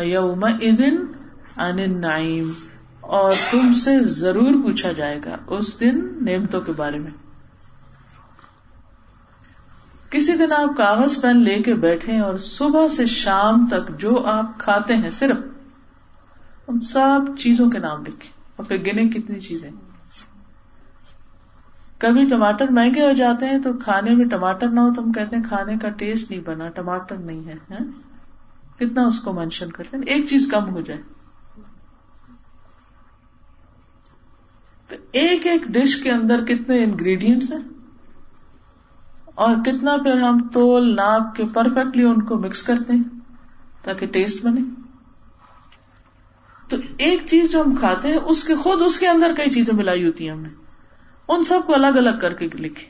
یوم النعیم اور تم سے ضرور پوچھا جائے گا اس دن نعمتوں کے بارے میں۔ کسی دن آپ کاغذ پین لے کے بیٹھے اور صبح سے شام تک جو آپ کھاتے ہیں صرف ان سب چیزوں کے نام لکھے اور پھر گنے کتنی چیزیں۔ کبھی ٹماٹر مہنگے ہو جاتے ہیں تو کھانے میں ٹماٹر نہ ہو تو ہم کہتے ہیں کھانے کا ٹیسٹ نہیں بنا، ٹماٹر نہیں ہے ہاں؟ کتنا اس کو مینشن کرتے ہیں، ایک چیز کم ہو جائے۔ تو ایک ایک ڈش کے اندر کتنے انگریڈینٹس ہیں؟ اور کتنا پھر ہم تول ناپ کے پرفیکٹلی ان کو مکس کرتے ہیں تاکہ ٹیسٹ بنے۔ تو ایک چیز جو ہم کھاتے ہیں، اس کے خود اس کے اندر کئی چیزیں ملائی ہوتی ہیں ہم نے۔ ان سب کو الگ الگ کر کے لکھے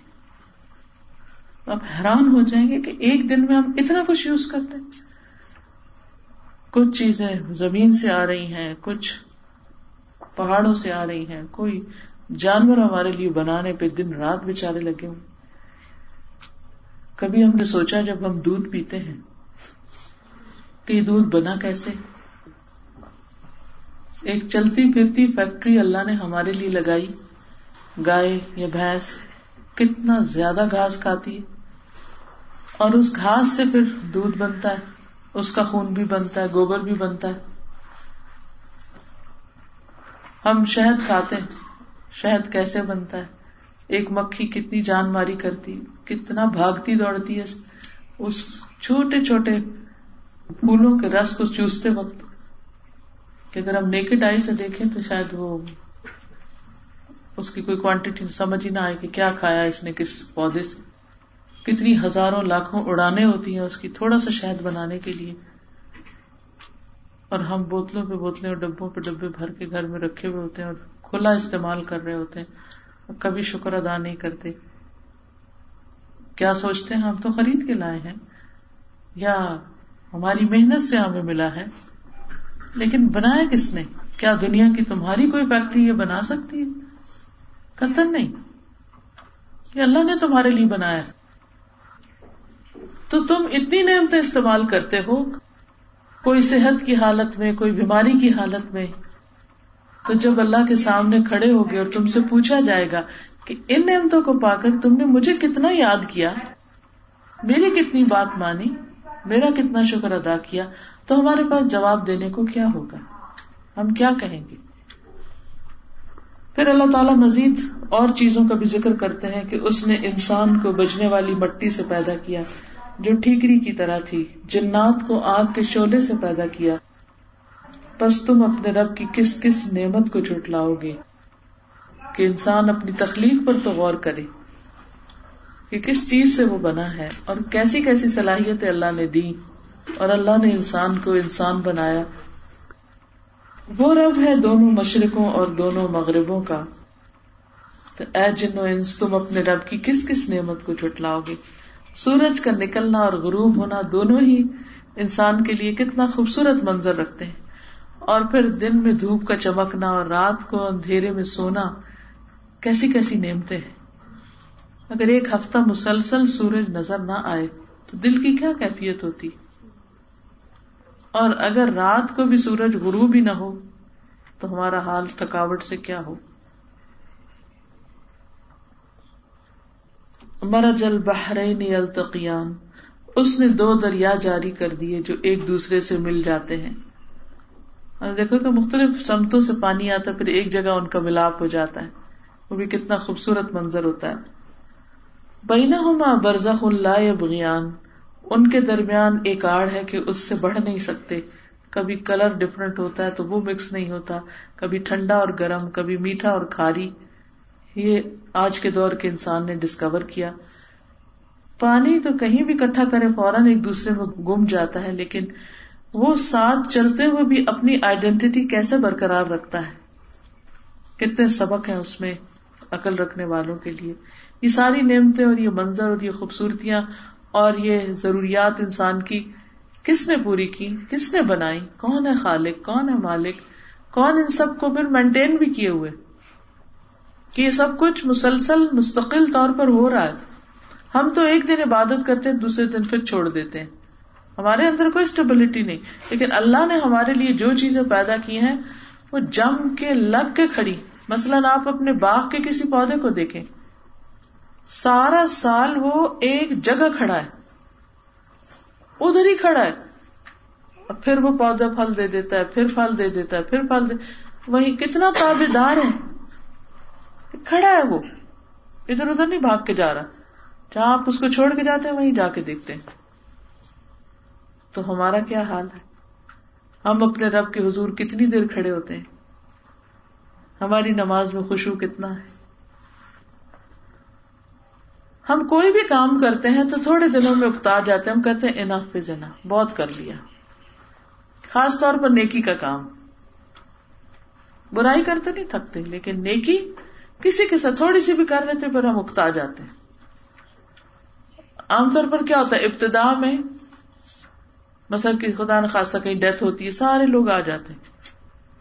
آپ حیران ہو جائیں گے کہ ایک دن میں ہم اتنا کچھ یوز کرتے ہیں۔ کچھ چیزیں زمین سے آ رہی ہیں، کچھ پہاڑوں سے آ رہی ہیں۔ کوئی جانور ہمارے لیے بنانے پہ دن رات بےچارے لگے ہوئے کبھی ہم نے سوچا جب ہم دودھ پیتے ہیں کہ یہ دودھ بنا کیسے؟ ایک چلتی پھرتی فیکٹری اللہ نے ہمارے لیے لگائی۔ گائے یا بھینس کتنا زیادہ گھاس کھاتی ہے۔ اور اس گھاس سے پھر دودھ بنتا ہے۔ اس کا خون بھی بنتا ہے، گوبر بھی بنتا ہے۔ ہم شہد کھاتے ہیں۔ شہد کیسے بنتا ہے؟ ایک مکھی کتنی جان ماری کرتی، کتنا بھاگتی دوڑتی ہے۔ اس چھوٹے چھوٹے پھولوں کے رس کو چوستے وقت کہ اگر ہم نیکڈ آئی سے دیکھیں تو شاید وہ اس کی کوئی کوانٹیٹی سمجھ ہی نہ آئے کہ کیا کھایا اس نے، کس پودے سے۔ کتنی ہزاروں لاکھوں اڑانے ہوتی ہیں اس کی، تھوڑا سا شہد بنانے کے لیے۔ اور ہم بوتلوں پہ بوتلیں اور ڈبوں پہ ڈبے بھر کے گھر میں رکھے ہوئے ہوتے ہیں اور کھلا استعمال کر رہے ہوتے ہیں۔ اور کبھی شکر ادا نہیں کرتے۔ کیا سوچتے ہیں ہم تو خرید کے لائے ہیں؟ یا ہماری محنت سے ہمیں ملا ہے؟ لیکن بنایا کس نے؟ کیا دنیا کی تمہاری کوئی فیکٹری یہ بنا سکتی ہے؟ قطن نہیں۔ یہ اللہ نے تمہارے لیے بنایا تو تم اتنی نعمتیں استعمال کرتے ہو کوئی صحت کی حالت میں، کوئی بیماری کی حالت میں۔ تو جب اللہ کے سامنے کھڑے ہوگے اور تم سے پوچھا جائے گا کہ ان نعمتوں کو پا کر تم نے مجھے کتنا یاد کیا؟ میری کتنی بات مانی؟ میرا کتنا شکر ادا کیا؟ تو ہمارے پاس جواب دینے کو کیا ہوگا؟ ہم کیا کہیں گے؟ پھر اللہ تعالیٰ مزید اور چیزوں کا بھی ذکر کرتے ہیں کہ اس نے انسان کو بجنے والی مٹی سے پیدا کیا۔ جو ٹھیکری کی طرح تھی، جنات کو آگ کے شعلے سے پیدا کیا۔ بس تم اپنے رب کی کس کس نعمت کو جھٹلاؤ گے؟ کہ انسان اپنی تخلیق پر تو غور کرے۔ کہ کس چیز سے وہ بنا ہے اور کیسی کیسی صلاحیت اللہ نے دی اور اللہ نے انسان کو انسان بنایا۔ وہ رب ہے دونوں مشرقوں اور دونوں مغربوں کا۔ تو اے جنو انس، تم اپنے رب کی کس کس نعمت کو جھٹلاؤ گے؟ سورج کا نکلنا اور غروب ہونا دونوں ہی انسان کے لیے کتنا خوبصورت منظر رکھتے ہیں۔ اور پھر دن میں دھوپ کا چمکنا اور رات کو اندھیرے میں سونا کیسی کیسی نعمتیں ہیں۔ اگر ایک ہفتہ مسلسل سورج نظر نہ آئے تو دل کی کیا کیفیت ہوتی؟ اور اگر رات کو بھی سورج غروب ہی نہ ہو تو ہمارا حال تھکاوٹ سے کیا ہو؟ مرجل بحرین التقیان اس نے دو دریا جاری کر دیے جو ایک دوسرے سے مل جاتے ہیں۔ اور دیکھو کہ مختلف سمتوں سے پانی آتا ہے، پھر ایک جگہ ان کا ملاپ ہو جاتا ہے۔ وہ بھی کتنا خوبصورت منظر ہوتا ہے۔ بینا ہما برزخ اللہ بغیان ان کے درمیان ایک آڑ ہے کہ اس سے بڑھ نہیں سکتے۔ کبھی کلر ڈفرنٹ ہوتا ہے تو وہ مکس نہیں ہوتا۔ کبھی ٹھنڈا اور گرم، کبھی میٹھا اور کھاری۔ یہ آج کے دور کے انسان نے ڈسکور کیا۔ پانی تو کہیں بھی کٹھا کرے، فوراً ایک دوسرے میں گم جاتا ہے، لیکن وہ ساتھ چلتے ہوئے بھی اپنی آئیڈینٹی کیسے برقرار رکھتا ہے؟ کتنے سبق ہیں اس میں عقل رکھنے والوں کے لیے۔ یہ ساری نعمتیں اور یہ منظر اور یہ خوبصورتیاں اور یہ ضروریات انسان کی کس نے پوری کی، کس نے بنائی؟ کون ہے خالق؟ کون ہے مالک؟ کون ان سب کو پھر مینٹین بھی کیے ہوئے؟ کہ یہ سب کچھ مسلسل مستقل طور پر ہو رہا ہے۔ ہم تو ایک دن عبادت کرتے ہیں، دوسرے دن پھر چھوڑ دیتے ہیں۔ ہمارے اندر کوئی اسٹیبلٹی نہیں۔ لیکن اللہ نے ہمارے لیے جو چیزیں پیدا کی ہیں، وہ جم کے لگ کے کھڑی۔ مثلاً آپ اپنے باغ کے کسی پودے کو دیکھیں۔ سارا سال وہ ایک جگہ کھڑا ہے۔ ادھر ہی کھڑا ہے۔ اور پھر وہ پودا پھل دے دیتا ہے، پھر پھل دے دیتا ہے، پھر پھل دے۔ وہی کتنا تابے دار ہے۔ کھڑا ہے وہ۔ ادھر ادھر نہیں بھاگ کے جا رہا۔ جہاں آپ اس کو چھوڑ کے جاتے ہیں، وہیں جا کے دیکھتے ہیں۔ تو ہمارا کیا حال ہے؟ ہم اپنے رب کے حضور کتنی دیر کھڑے ہوتے ہیں؟ ہماری نماز میں خوشبو کتنا ہے؟ ہم کوئی بھی کام کرتے ہیں تو تھوڑے دنوں میں اکتا جاتے ہیں۔ ہم کہتے ہیں انف جنا بہت کر لیا۔ خاص طور پر نیکی کا کام۔ برائی کرتے نہیں، تھکتے، لیکن نیکی کسی کے ساتھ تھوڑی سی بھی کر لیتے پھر ہم اکتا جاتے ہیں۔ عام طور پر کیا ہوتا ہے؟ ابتدا میں مثلا کہ خدا نخواستہ کہیں ڈیتھ ہوتی ہے، سارے لوگ آ جاتے ہیں۔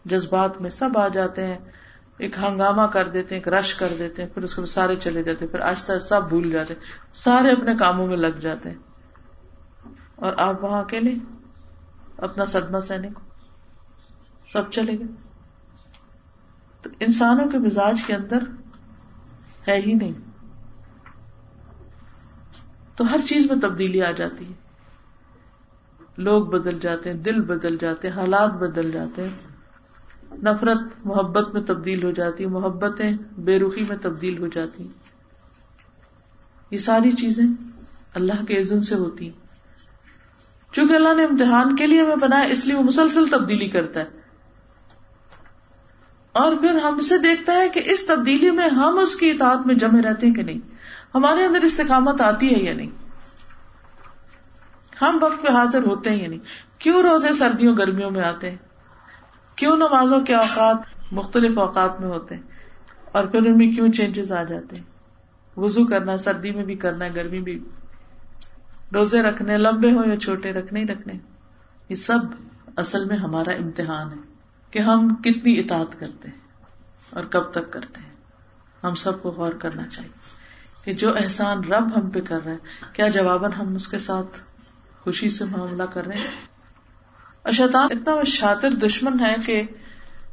جذبات میں سب آ جاتے ہیں۔ ایک ہنگامہ کر دیتے ایک رش کر دیتے ہیں، پھر اس کے بعد سارے چلے جاتے پھر آہستہ سب بھول جاتے ہیں۔ سارے اپنے کاموں میں لگ جاتے ہیں۔ اور آپ وہاں اکیلے؟ اپنا سدما سہنے کو؟ سب چلے گئے۔ تو انسانوں کے مزاج کے اندر ہے ہی نہیں۔ تو ہر چیز میں تبدیلی آ جاتی ہے۔ لوگ بدل جاتے ہیں، دل بدل جاتے ہیں، حالات بدل جاتے ہیں۔ نفرت، محبت میں تبدیل ہو جاتی محبتیں بے رخی میں تبدیل ہو جاتی یہ ساری چیزیں اللہ کے عزن سے ہوتی ہیں۔ چونکہ اللہ نے امتحان کے لیے ہمیں بنایا، اس لیے وہ مسلسل تبدیلی کرتا ہے۔ اور پھر ہم سے دیکھتا ہے کہ اس تبدیلی میں ہم اس کی اطاعت میں جمے رہتے ہیں کہ نہیں؟ ہمارے اندر استقامت آتی ہے یا نہیں؟ ہم وقت پہ حاضر ہوتے ہیں یا نہیں؟ کیوں روزے سردیوں، گرمیوں میں آتے ہیں؟ کیوں نمازوں کے اوقات مختلف اوقات میں ہوتے ہیں؟ اور پھر ان میں کیوں چینجز آ جاتے ہیں؟ وزو کرنا، سردی میں بھی کرنا ہے گرمی بھی۔ روزے رکھنے، لمبے ہو یا چھوٹے، رکھنے ہی رکھنے۔ یہ سب اصل میں ہمارا امتحان ہے۔ کہ ہم کتنی اطاعت کرتے ہیں اور کب تک کرتے ہیں۔ ہم سب کو غور کرنا چاہیے کہ جو احسان رب ہم پہ کر رہے ہیں کیا جواباً ہم اس کے ساتھ خوشی سے معاملہ کر رہے ہیں؟ اور شیطان اتنا شاطر دشمن ہے کہ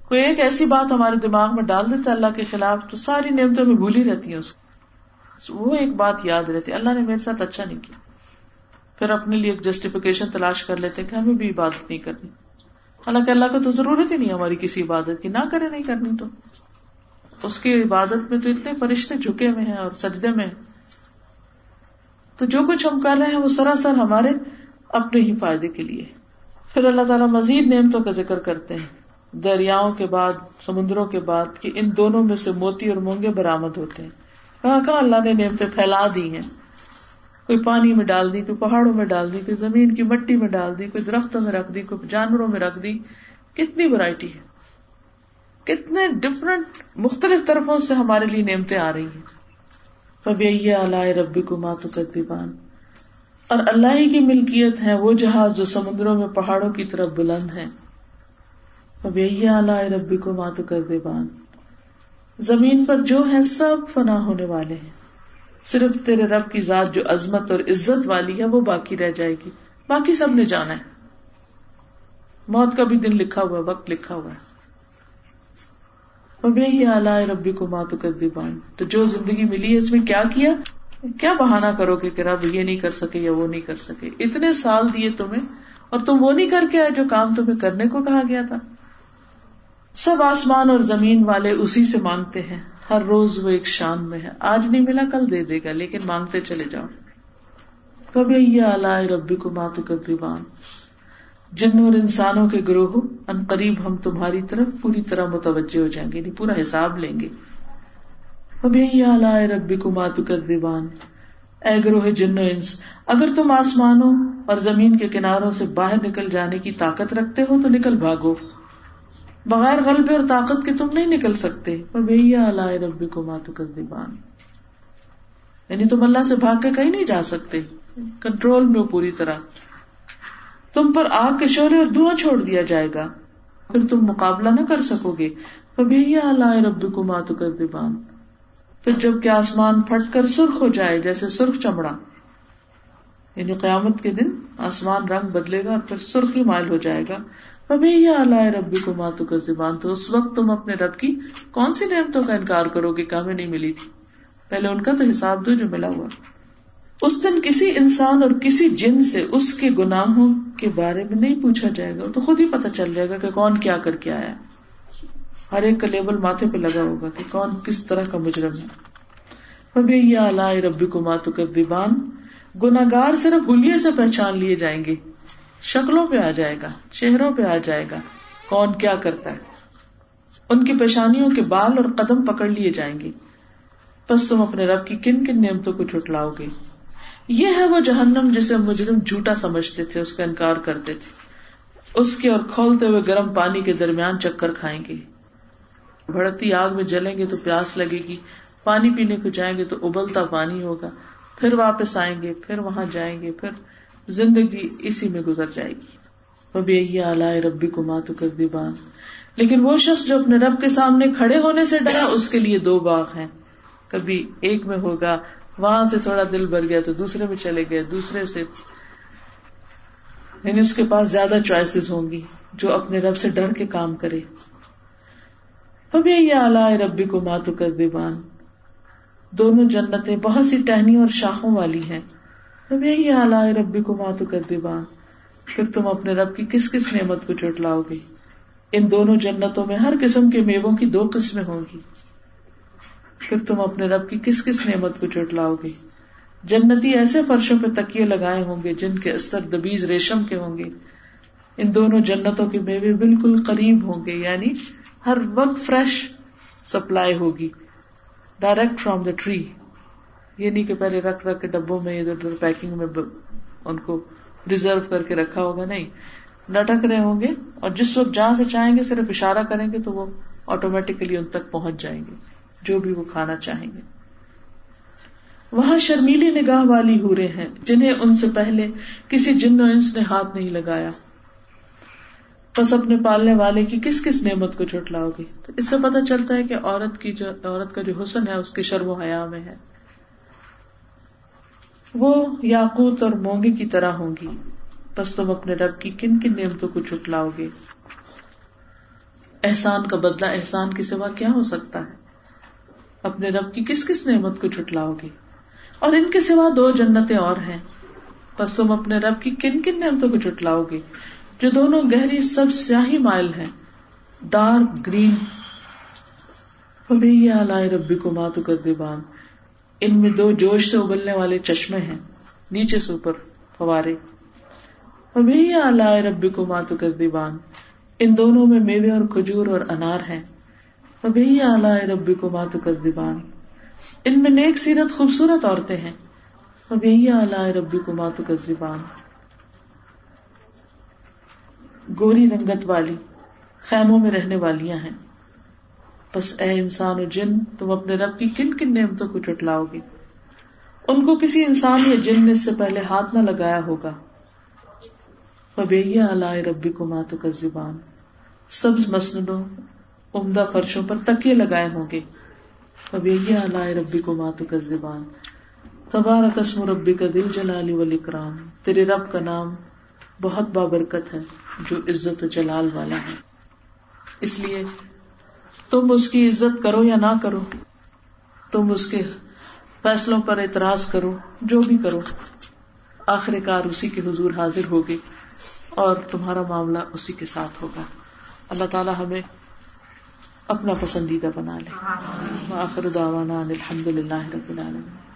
کوئی ایک ایسی بات ہمارے دماغ میں ڈال دیتا ہے، اللہ کے خلاف تو ساری نعمتوں میں بھولی رہتی ہیں اس وہ ایک بات یاد رہتی اللہ نے میرے ساتھ اچھا نہیں کیا۔ پھر اپنے لیے ایک جسٹیفکیشن تلاش کر لیتے کہ ہمیں بھی عبادت نہیں کرنی۔ حالانکہ اللہ کو تو ضرورت ہی نہیں ہماری کسی عبادت کی، نہ کرے نہیں کرنی تو۔ اس کی عبادت میں تو اتنے فرشتے جھکے ہوئے ہیں اور سجدے میں۔ تو جو کچھ ہم کر رہے ہیں وہ سراسر ہمارے اپنے ہی فائدے کے لیے۔ پھر اللہ تعالیٰ مزید نعمتوں کا ذکر کرتے ہیں۔ دریاؤں کے بعد، سمندروں کے بعد، کہ ان دونوں میں سے موتی اور مونگے برامد ہوتے ہیں۔ کہاں کہاں اللہ نے نعمتیں پھیلا دی ہیں۔ کوئی پانی میں ڈال دی، کوئی پہاڑوں میں ڈال دی، کوئی زمین کی مٹی میں ڈال دی، کوئی درختوں میں رکھ دی، کوئی جانوروں میں رکھ دی۔ کتنی ورائٹی ہے۔ کتنے ڈفرنٹ مختلف طرفوں سے ہمارے لیے نعمتیں آ رہی ہیں۔ اللہ ربی کو ماتو کتبان اور اللہ ہی کی ملکیت ہے وہ جہاز جو سمندروں میں پہاڑوں کی طرف بلند ہے اب اللہ ربی کو ماتو کر بان زمین پر جو ہے سب فنا ہونے والے ہیں۔ صرف تیرے رب کی ذات جو عظمت اور عزت والی ہے، وہ باقی رہ جائے گی۔ باقی سب نے جانا ہے۔ موت کا بھی دن لکھا ہوا وقت لکھا ہوا ہے۔ ربی کو ماتو کر دیبان تو جو زندگی ملی ہے، اس میں کیا کیا؟ کیا بہانا کرو گے کہ رب یہ نہیں کر سکے یا وہ نہیں کر سکے؟ اتنے سال دیے تمہیں، اور تم وہ نہیں کر کے آئے جو کام تمہیں کرنے کو کہا گیا تھا۔ سب آسمان اور زمین والے اسی سے مانگتے ہیں۔ ہر روز وہ ایک شان میں ہے۔ آج نہیں ملا، کل دے دے گا، لیکن مانگتے چلے جاؤ۔ کبھی یہ ربی کو ماتو کر دیوان جن اور انسانوں کے گروہ، ان قریب ہم تمہاری طرف پوری طرح متوجہ ہو جائیں گے یعنی پورا حساب لیں گے۔ ابھی یہ ربی کو ماتو کر دیوان اے گروہ جن و انس، اگر تم آسمانوں اور زمین کے کناروں سے باہر نکل جانے کی طاقت رکھتے ہو تو نکل بھاگو۔ بغیر غلبے اور طاقت کے تم نہیں نکل سکتے۔ اللہ ربی کو ماتو کر دیبان یعنی تم اللہ سے بھاگ کے کہیں نہیں جا سکتے۔ کنٹرول میں پوری طرح۔ تم پر آگ کے شورے اور دھواں چھوڑ دیا جائے گا۔ پھر تم مقابلہ نہ کر سکو گے۔ بھیا اللہ رب کو ماتو کر دیبان پھر جبکہ آسمان پھٹ کر سرخ ہو جائے، جیسے سرخ چمڑا۔ یعنی قیامت کے دن آسمان رنگ بدلے گا اور پھر سرخ ہی مائل ہو جائے گا۔ ابھی یہ اللہ ربی کو ماتو کا زبان تو اس وقت تم اپنے رب کی کون سی نعمتوں کا انکار کرو گے کہ ہمیں نہیں ملی تھی؟ پہلے ان کا تو حساب دو جو ملا ہوا۔ اس دن کسی انسان اور کسی جن سے اس کے گناہوں کے بارے میں نہیں پوچھا جائے گا، تو خود ہی پتا چل جائے گا کہ کون کیا کر کے آیا۔ ہر ایک کا لیبل ماتھے پہ لگا ہوگا کہ کون کس طرح کا مجرم ہے۔ ابھی یہ اللہ ربی کو ماتو کا دیبان گناگار صرف گلیے سے پہچان لیے جائیں گے۔ شکلوں پہ آ جائے گا، چہروں پہ آ جائے گا، کون کیا کرتا ہے؟ ان کی پیشانیوں کے بال اور قدم پکڑ لیے جائیں گے۔ بس تم اپنے رب کی کن کن نعمتوں کو چھٹلاؤ گے۔ یہ ہے وہ جہنم جسے مجرم جھوٹا سمجھتے تھے، اس کا انکار کرتے تھے۔ اس کے اور کھولتے ہوئے گرم پانی کے درمیان چکر کھائیں گے۔ بڑھتی آگ میں جلیں گے تو پیاس لگے گی، پانی پینے کو جائیں گے تو ابلتا پانی ہوگا۔ پھر واپس آئیں گے، پھر وہاں جائیں گے، پھر زندگی اسی میں گزر جائے گی۔ ابھی آلائے ربی کو ماتو کر دیبان لیکن وہ شخص جو اپنے رب کے سامنے کھڑے ہونے سے ڈرا، اس کے لیے دو باغ ہیں۔ کبھی ایک میں ہوگا، وہاں سے تھوڑا دل بھر گیا تو دوسرے میں چلے گئے، دوسرے سے۔ یعنی اس کے پاس زیادہ چوائسیز ہوں گی جو اپنے رب سے ڈر کے کام کرے۔ ابھی اعلی ربی کو ماتو کر دیوان دونوں جنتیں بہت سی ٹہنی اور شاخوں والی ہیں۔ ابھی اعلی ربی کو ماتو کر دیوان پھر تم اپنے رب کی کس کس نعمت کو چٹ لاؤ گے؟ ان دونوں جنتوں میں ہر قسم کے میووں کی دو قسمیں ہوں گی۔ پھر تم اپنے رب کی کس کس نعمت کو چٹ لاؤ گے؟ جنتی ایسے فرشوں پہ تکیے لگائے ہوں گے جن کے استر دبیز ریشم کے ہوں گے۔ ان دونوں جنتوں کے میوے بالکل قریب ہوں گے یعنی ہر وقت فریش سپلائی ہوگی۔ ڈائریکٹ فرام دا ٹری یہ نہیں کہ پہلے رکھ رکھ کے ڈبوں میں ادھر ادھر پیکنگ میں ان کو ریزرو کر کے رکھا ہوگا، نہیں۔ لٹک رہے ہوں گے اور جس وقت جہاں سے چاہیں گے صرف اشارہ کریں گے تو وہ آٹومیٹکلی ان تک پہنچ جائیں گے، جو بھی وہ کھانا چاہیں گے۔ وہاں شرمیلی نگاہ والی ہو رہے ہیں، جنہیں ان سے پہلے کسی جن و انس نے ہاتھ نہیں لگایا۔ بس اپنے پالنے والے کی کس کس نعمت کو چٹلاؤ گی تو اس سے پتا چلتا ہے کہ عورت کی جو عورت کا جو حسن ہے، اس کے شرم و حیا میں ہے۔ وہ یاقوت اور مونگے کی طرح ہوں گی۔ بس تم اپنے رب کی کن کن نعمتوں کو چٹلاؤ گے۔ احسان کا بدلہ احسان کی سوا کیا ہو سکتا ہے؟ اپنے رب کی کس کس نعمت کو چٹلاؤ گے؟ اور ان کے سوا دو جنتیں اور ہیں۔ بس تم اپنے رب کی کن کن نعمتوں کو چٹلاؤ گے۔ جو دونوں گہری سب سیاہی مائل ہیں۔ Dark green. ربی کو ماتو کر دے بان ان میں دو جوش سے ابلنے والے چشمے ہیں، نیچے سے اوپر، فوارے۔ ربی کو ماتو کر دے بان ان دونوں میں میوے اور کھجور اور انار ہیں۔ ربی کو ماتو کر دے بان ان میں نیک سیرت خوبصورت عورتیں ہیں۔ اب یہی اعلی ربی کو ماتو کا زبان گوری رنگت والی، خیموں میں رہنے والیاں ہیں۔ بس اے انسان و جن، تم اپنے رب کی کن کن نعمتوں کو چٹلاؤ گے۔ ان کو کسی انسان یا جن نے اس سے پہلے ہاتھ نہ لگایا ہوگا۔ ابیا اعلی ربی کو ماتو کا زبان سبز مسندوں عمدہ فرشوں پر تکیے لگائے ہوں گے۔ اب یہ ربی کو ماتو کا زبان تبارہ قسم ربی کا دل جلالی ولی کرام تیرے رب کا نام بہت بابرکت ہے، جو عزت و جلال والا ہے۔ اس لیے تم اس کی عزت کرو یا نہ کرو، تم اس کے فیصلوں پر اعتراض کرو، جو بھی کرو۔ آخر کار اسی کے حضور حاضر ہوگی اور تمہارا معاملہ اسی کے ساتھ ہوگا۔ اللہ تعالیٰ ہمیں اپنا پسندیدہ بنا لے۔ آخر دعوانا الحمد للہ رب العالمین۔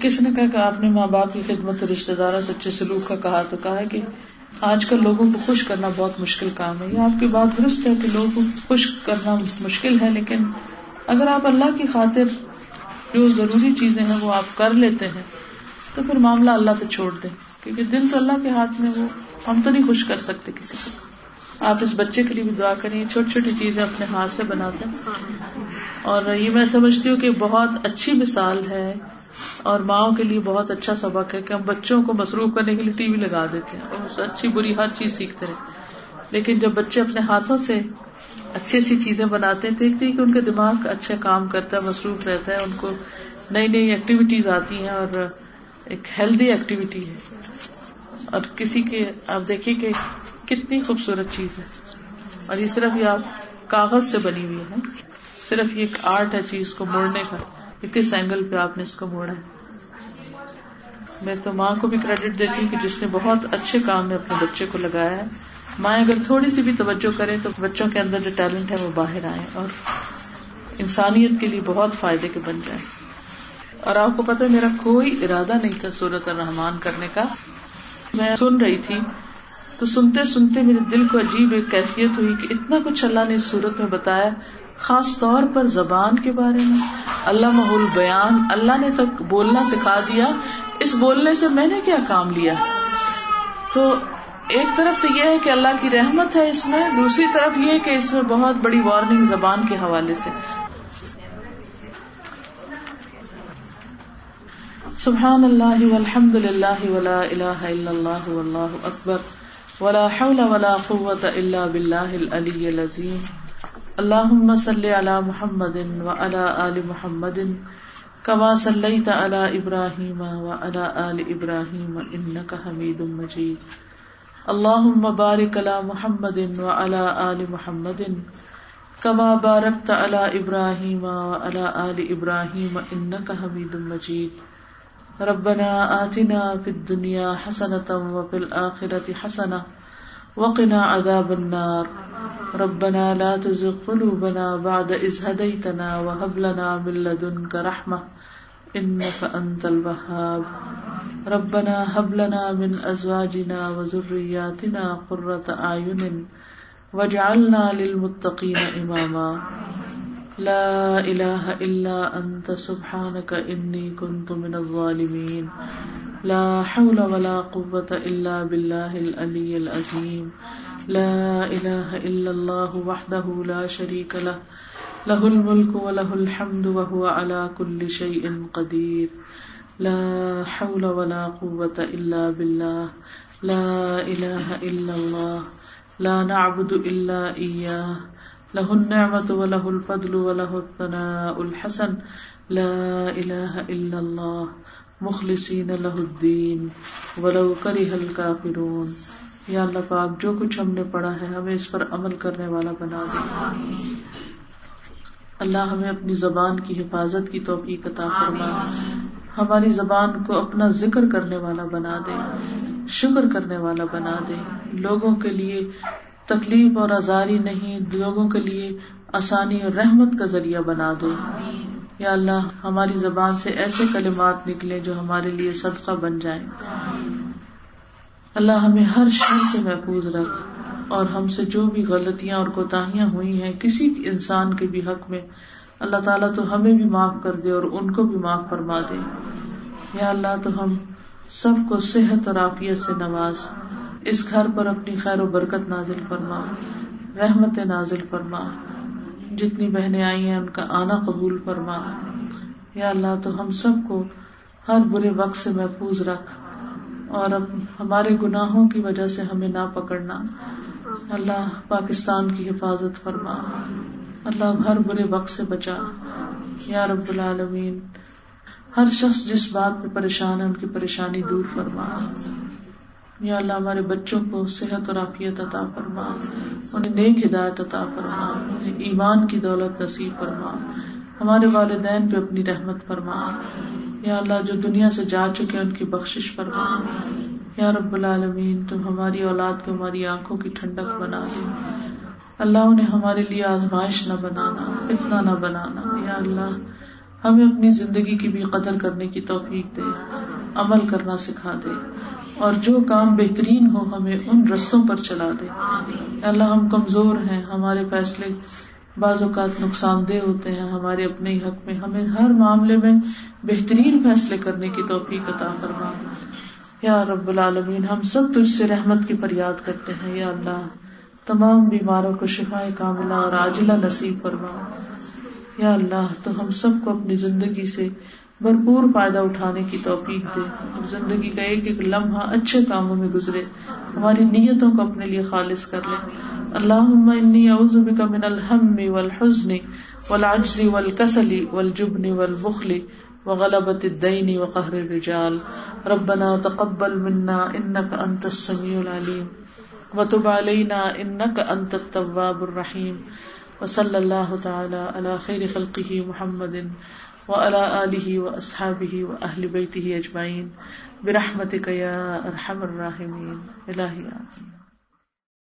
کسی نے کہا کہ آپ نے ماں باپ کی خدمت رشتے داروں سچے سلوک کا کہا تو کہا کہ آج کل لوگوں کو خوش کرنا بہت مشکل کام ہے۔ یہ آپ کی بات درست ہے کہ لوگوں کو خوش کرنا مشکل ہے، لیکن اگر آپ اللہ کی خاطر جو ضروری چیزیں ہیں وہ آپ کر لیتے ہیں، تو پھر معاملہ اللہ پہ چھوڑ دیں۔ کیونکہ دل تو اللہ کے ہاتھ میں وہ ہم تو نہیں خوش کر سکتے کسی کو۔ آپ اس بچے کے لیے بھی دعا کریں چھوٹی چھوٹی چیزیں اپنے ہاتھ سے بناتے ہیں۔ اور یہ میں سمجھتی ہوں کہ بہت اچھی مثال ہے اور ماؤں کے لیے بہت اچھا سبق ہے کہ ہم بچوں کو مصروف کرنے کے لیے ٹی وی لگا دیتے ہیں اور اچھی بری ہر چیز سیکھتے ہیں۔ لیکن جب بچے اپنے ہاتھوں سے اچھی اچھی چیزیں بناتے ہیں، دیکھتے ہیں کہ ان کا دماغ اچھا کام کرتا ہے، مصروف رہتا ہے، ان کو نئی نئی ایکٹیویٹیز آتی ہیں اور ایک ہیلدی ایکٹیویٹی ہے۔ اور کسی کے، آپ دیکھیے کہ کتنی خوبصورت چیز ہے۔ اور یہ صرف یہ آپ کاغذ سے بنی ہوئی ہے۔ صرف یہ ایک آرٹ ہے چیز کو موڑنے کا۔ کہ کس اینگل پہ آپ نے اس کو موڑا ہے؟ میں تو ماں کو بھی کریڈٹ دیتی ہوں کہ جس نے بہت اچھے کام میں اپنے بچے کو لگایا ہے۔ ماں اگر تھوڑی سی بھی توجہ کرے تو بچوں کے اندر جو ٹیلنٹ ہے وہ باہر آئے اور انسانیت کے لیے بہت فائدے کے بن جائے۔ اور آپ کو پتا میرا کوئی ارادہ نہیں تھا سورت الرحمان کرنے کا۔ میں سن رہی تھی تو سنتے سنتے میرے دل کو عجیب ایک کیفیت ہوئی کہ اتنا کچھ اللہ نے اس صورت میں بتایا خاص طور پر زبان کے بارے میں۔ اللہ محل بیان اللہ نے تک بولنا سکھا دیا۔ اس بولنے سے میں نے کیا کام لیا؟ تو ایک طرف تو یہ ہے کہ اللہ کی رحمت ہے اس میں، دوسری طرف یہ کہ اس میں بہت بڑی وارننگ زبان کے حوالے سے۔ سبحان اللہ والحمد للہ ولا الہ الا اللہ واللہ اکبر۔ ولا حول ولا قوة الا بالله العلي العظيم اللهم صل على محمد وعلى ال محمد كما صليت على ابراهيم وعلى ال ابراهيم انك حميد مجيد اللهم بارك على محمد وعلى ال محمد کما بارکت علی ابراہیم علی آل ابراہیم انک حمید مجید۔ ربنا آتنا فی الدنیا حسنة وفی الآخرة حسنة وقنا عذاب النار۔ ربنا لا تزغ قلوبنا بعد إذ هديتنا وهب لنا من لدنك رحمة إنك أنت الوهاب. ربنا هب لنا من أزواجنا وذرياتنا قرة أعين وجعلنا للمتقين اماما لا الہ الا انت سبحانك انی كنت من الظالمین لا حول ولا قوة الا بالله العلی العظیم لا الہ الا اللہ وحده لا شریک له. له الملك وله الحمد وهو على كل شيء قدير. لا حول ولا قوة الا بالله. لا الہ الا اللہ لا نعبد الا اياه له النعمة وله الفضل وله الثناء الحسن. لا اله الا الله. مخلصين له الدين ولو كره الكافرون یا اللہ پاک، جو کچھ ہم نے پڑھا ہے، ہمیں اس پر عمل کرنے والا بنا دے۔ اللہ ہمیں اپنی زبان کی حفاظت کی توفیق عطا فرما۔ ہماری زبان کو اپنا ذکر کرنے والا بنا دے۔ شکر کرنے والا بنا دے۔ لوگوں کے لیے تکلیف اور آزاری نہیں، لوگوں کے لیے آسانی اور رحمت کا ذریعہ بنا دے۔ یا اللہ ہماری زبان سے ایسے کلمات نکلے جو ہمارے لیے صدقہ بن جائیں۔ اللہ ہمیں ہر شر سے محفوظ رکھ اور ہم سے جو بھی غلطیاں اور کوتاہیاں ہوئی ہیں، کسی بھی انسان کے بھی حق میں اللہ تعالیٰ تو ہمیں بھی معاف کر دے اور ان کو بھی معاف فرما دے۔ یا اللہ تو ہم سب کو صحت اور عافیت سے نواز، اس گھر پر اپنی خیر و برکت نازل فرما، رحمت نازل فرما۔ جتنی بہنیں آئی ہیں، ان کا آنا قبول فرما۔ یا اللہ، تو ہم سب کو ہر برے وقت سے محفوظ رکھ اور ہمارے گناہوں کی وجہ سے ہمیں نہ پکڑنا۔ اللہ پاکستان کی حفاظت فرما۔ اللہ ہر برے وقت سے بچا۔ یا رب العالمین، ہر شخص جس بات پہ پریشان ہے، ان کی پریشانی دور فرما۔ یا اللہ ہمارے بچوں کو صحت اور عافیت عطا فرما، انہیں نیک ہدایت عطا فرما، انہیں ایمان کی دولت نصیب فرما، ہمارے والدین پہ اپنی رحمت فرما۔ یا اللہ جو دنیا سے جا چکے ان کی بخشش فرما۔ یا رب العالمین، تم ہماری اولاد کو ہماری آنکھوں کی ٹھنڈک بنا دے۔ اللہ انہیں ہمارے لیے آزمائش نہ بنانا اتنا نہ بنانا۔ یا اللہ، ہمیں اپنی زندگی کی بھی قدر کرنے کی توفیق دے۔ عمل کرنا سکھا دے اور جو کام بہترین ہو ہمیں ان رستوں پر چلا دے۔ اللہ ہم کمزور ہیں ہمارے فیصلے بعض اوقات نقصان دہ ہوتے ہیں۔ ہمارے اپنے حق میں ہمیں ہر معاملے میں بہترین فیصلے کرنے کی توفیق عطا کروا یا رب العالمین ہم سب تجھ سے رحمت کی فریاد کرتے ہیں۔ یا اللہ تمام بیماروں کو شفا کاملہ اور عاجلہ نصیب فرما۔ یا اللہ تو ہم سب کو اپنی زندگی سے بھرپور فائدہ اٹھانے کی توفیق دے۔ زندگی کا ایک ایک لمحہ اچھے کاموں میں گزرے۔ ہماری نیتوں کو اپنے لیے خالص کر لے اللہ انی اعوذ بک من الحم والحزن والعجز والکسل والجبن والبخل وغلبت الدین وقہر الرجال۔ ربنا تقبل منا انك انت السمیع العلیم۔ وتب علینا انك انت التواب الرحیم۔ وصلی اللہ تعالی علی خیر خلقہ محمد وعلى آله وأصحابه وأهل بيته أجمعين برحمتك يا أرحم الراحمين إلهي آمين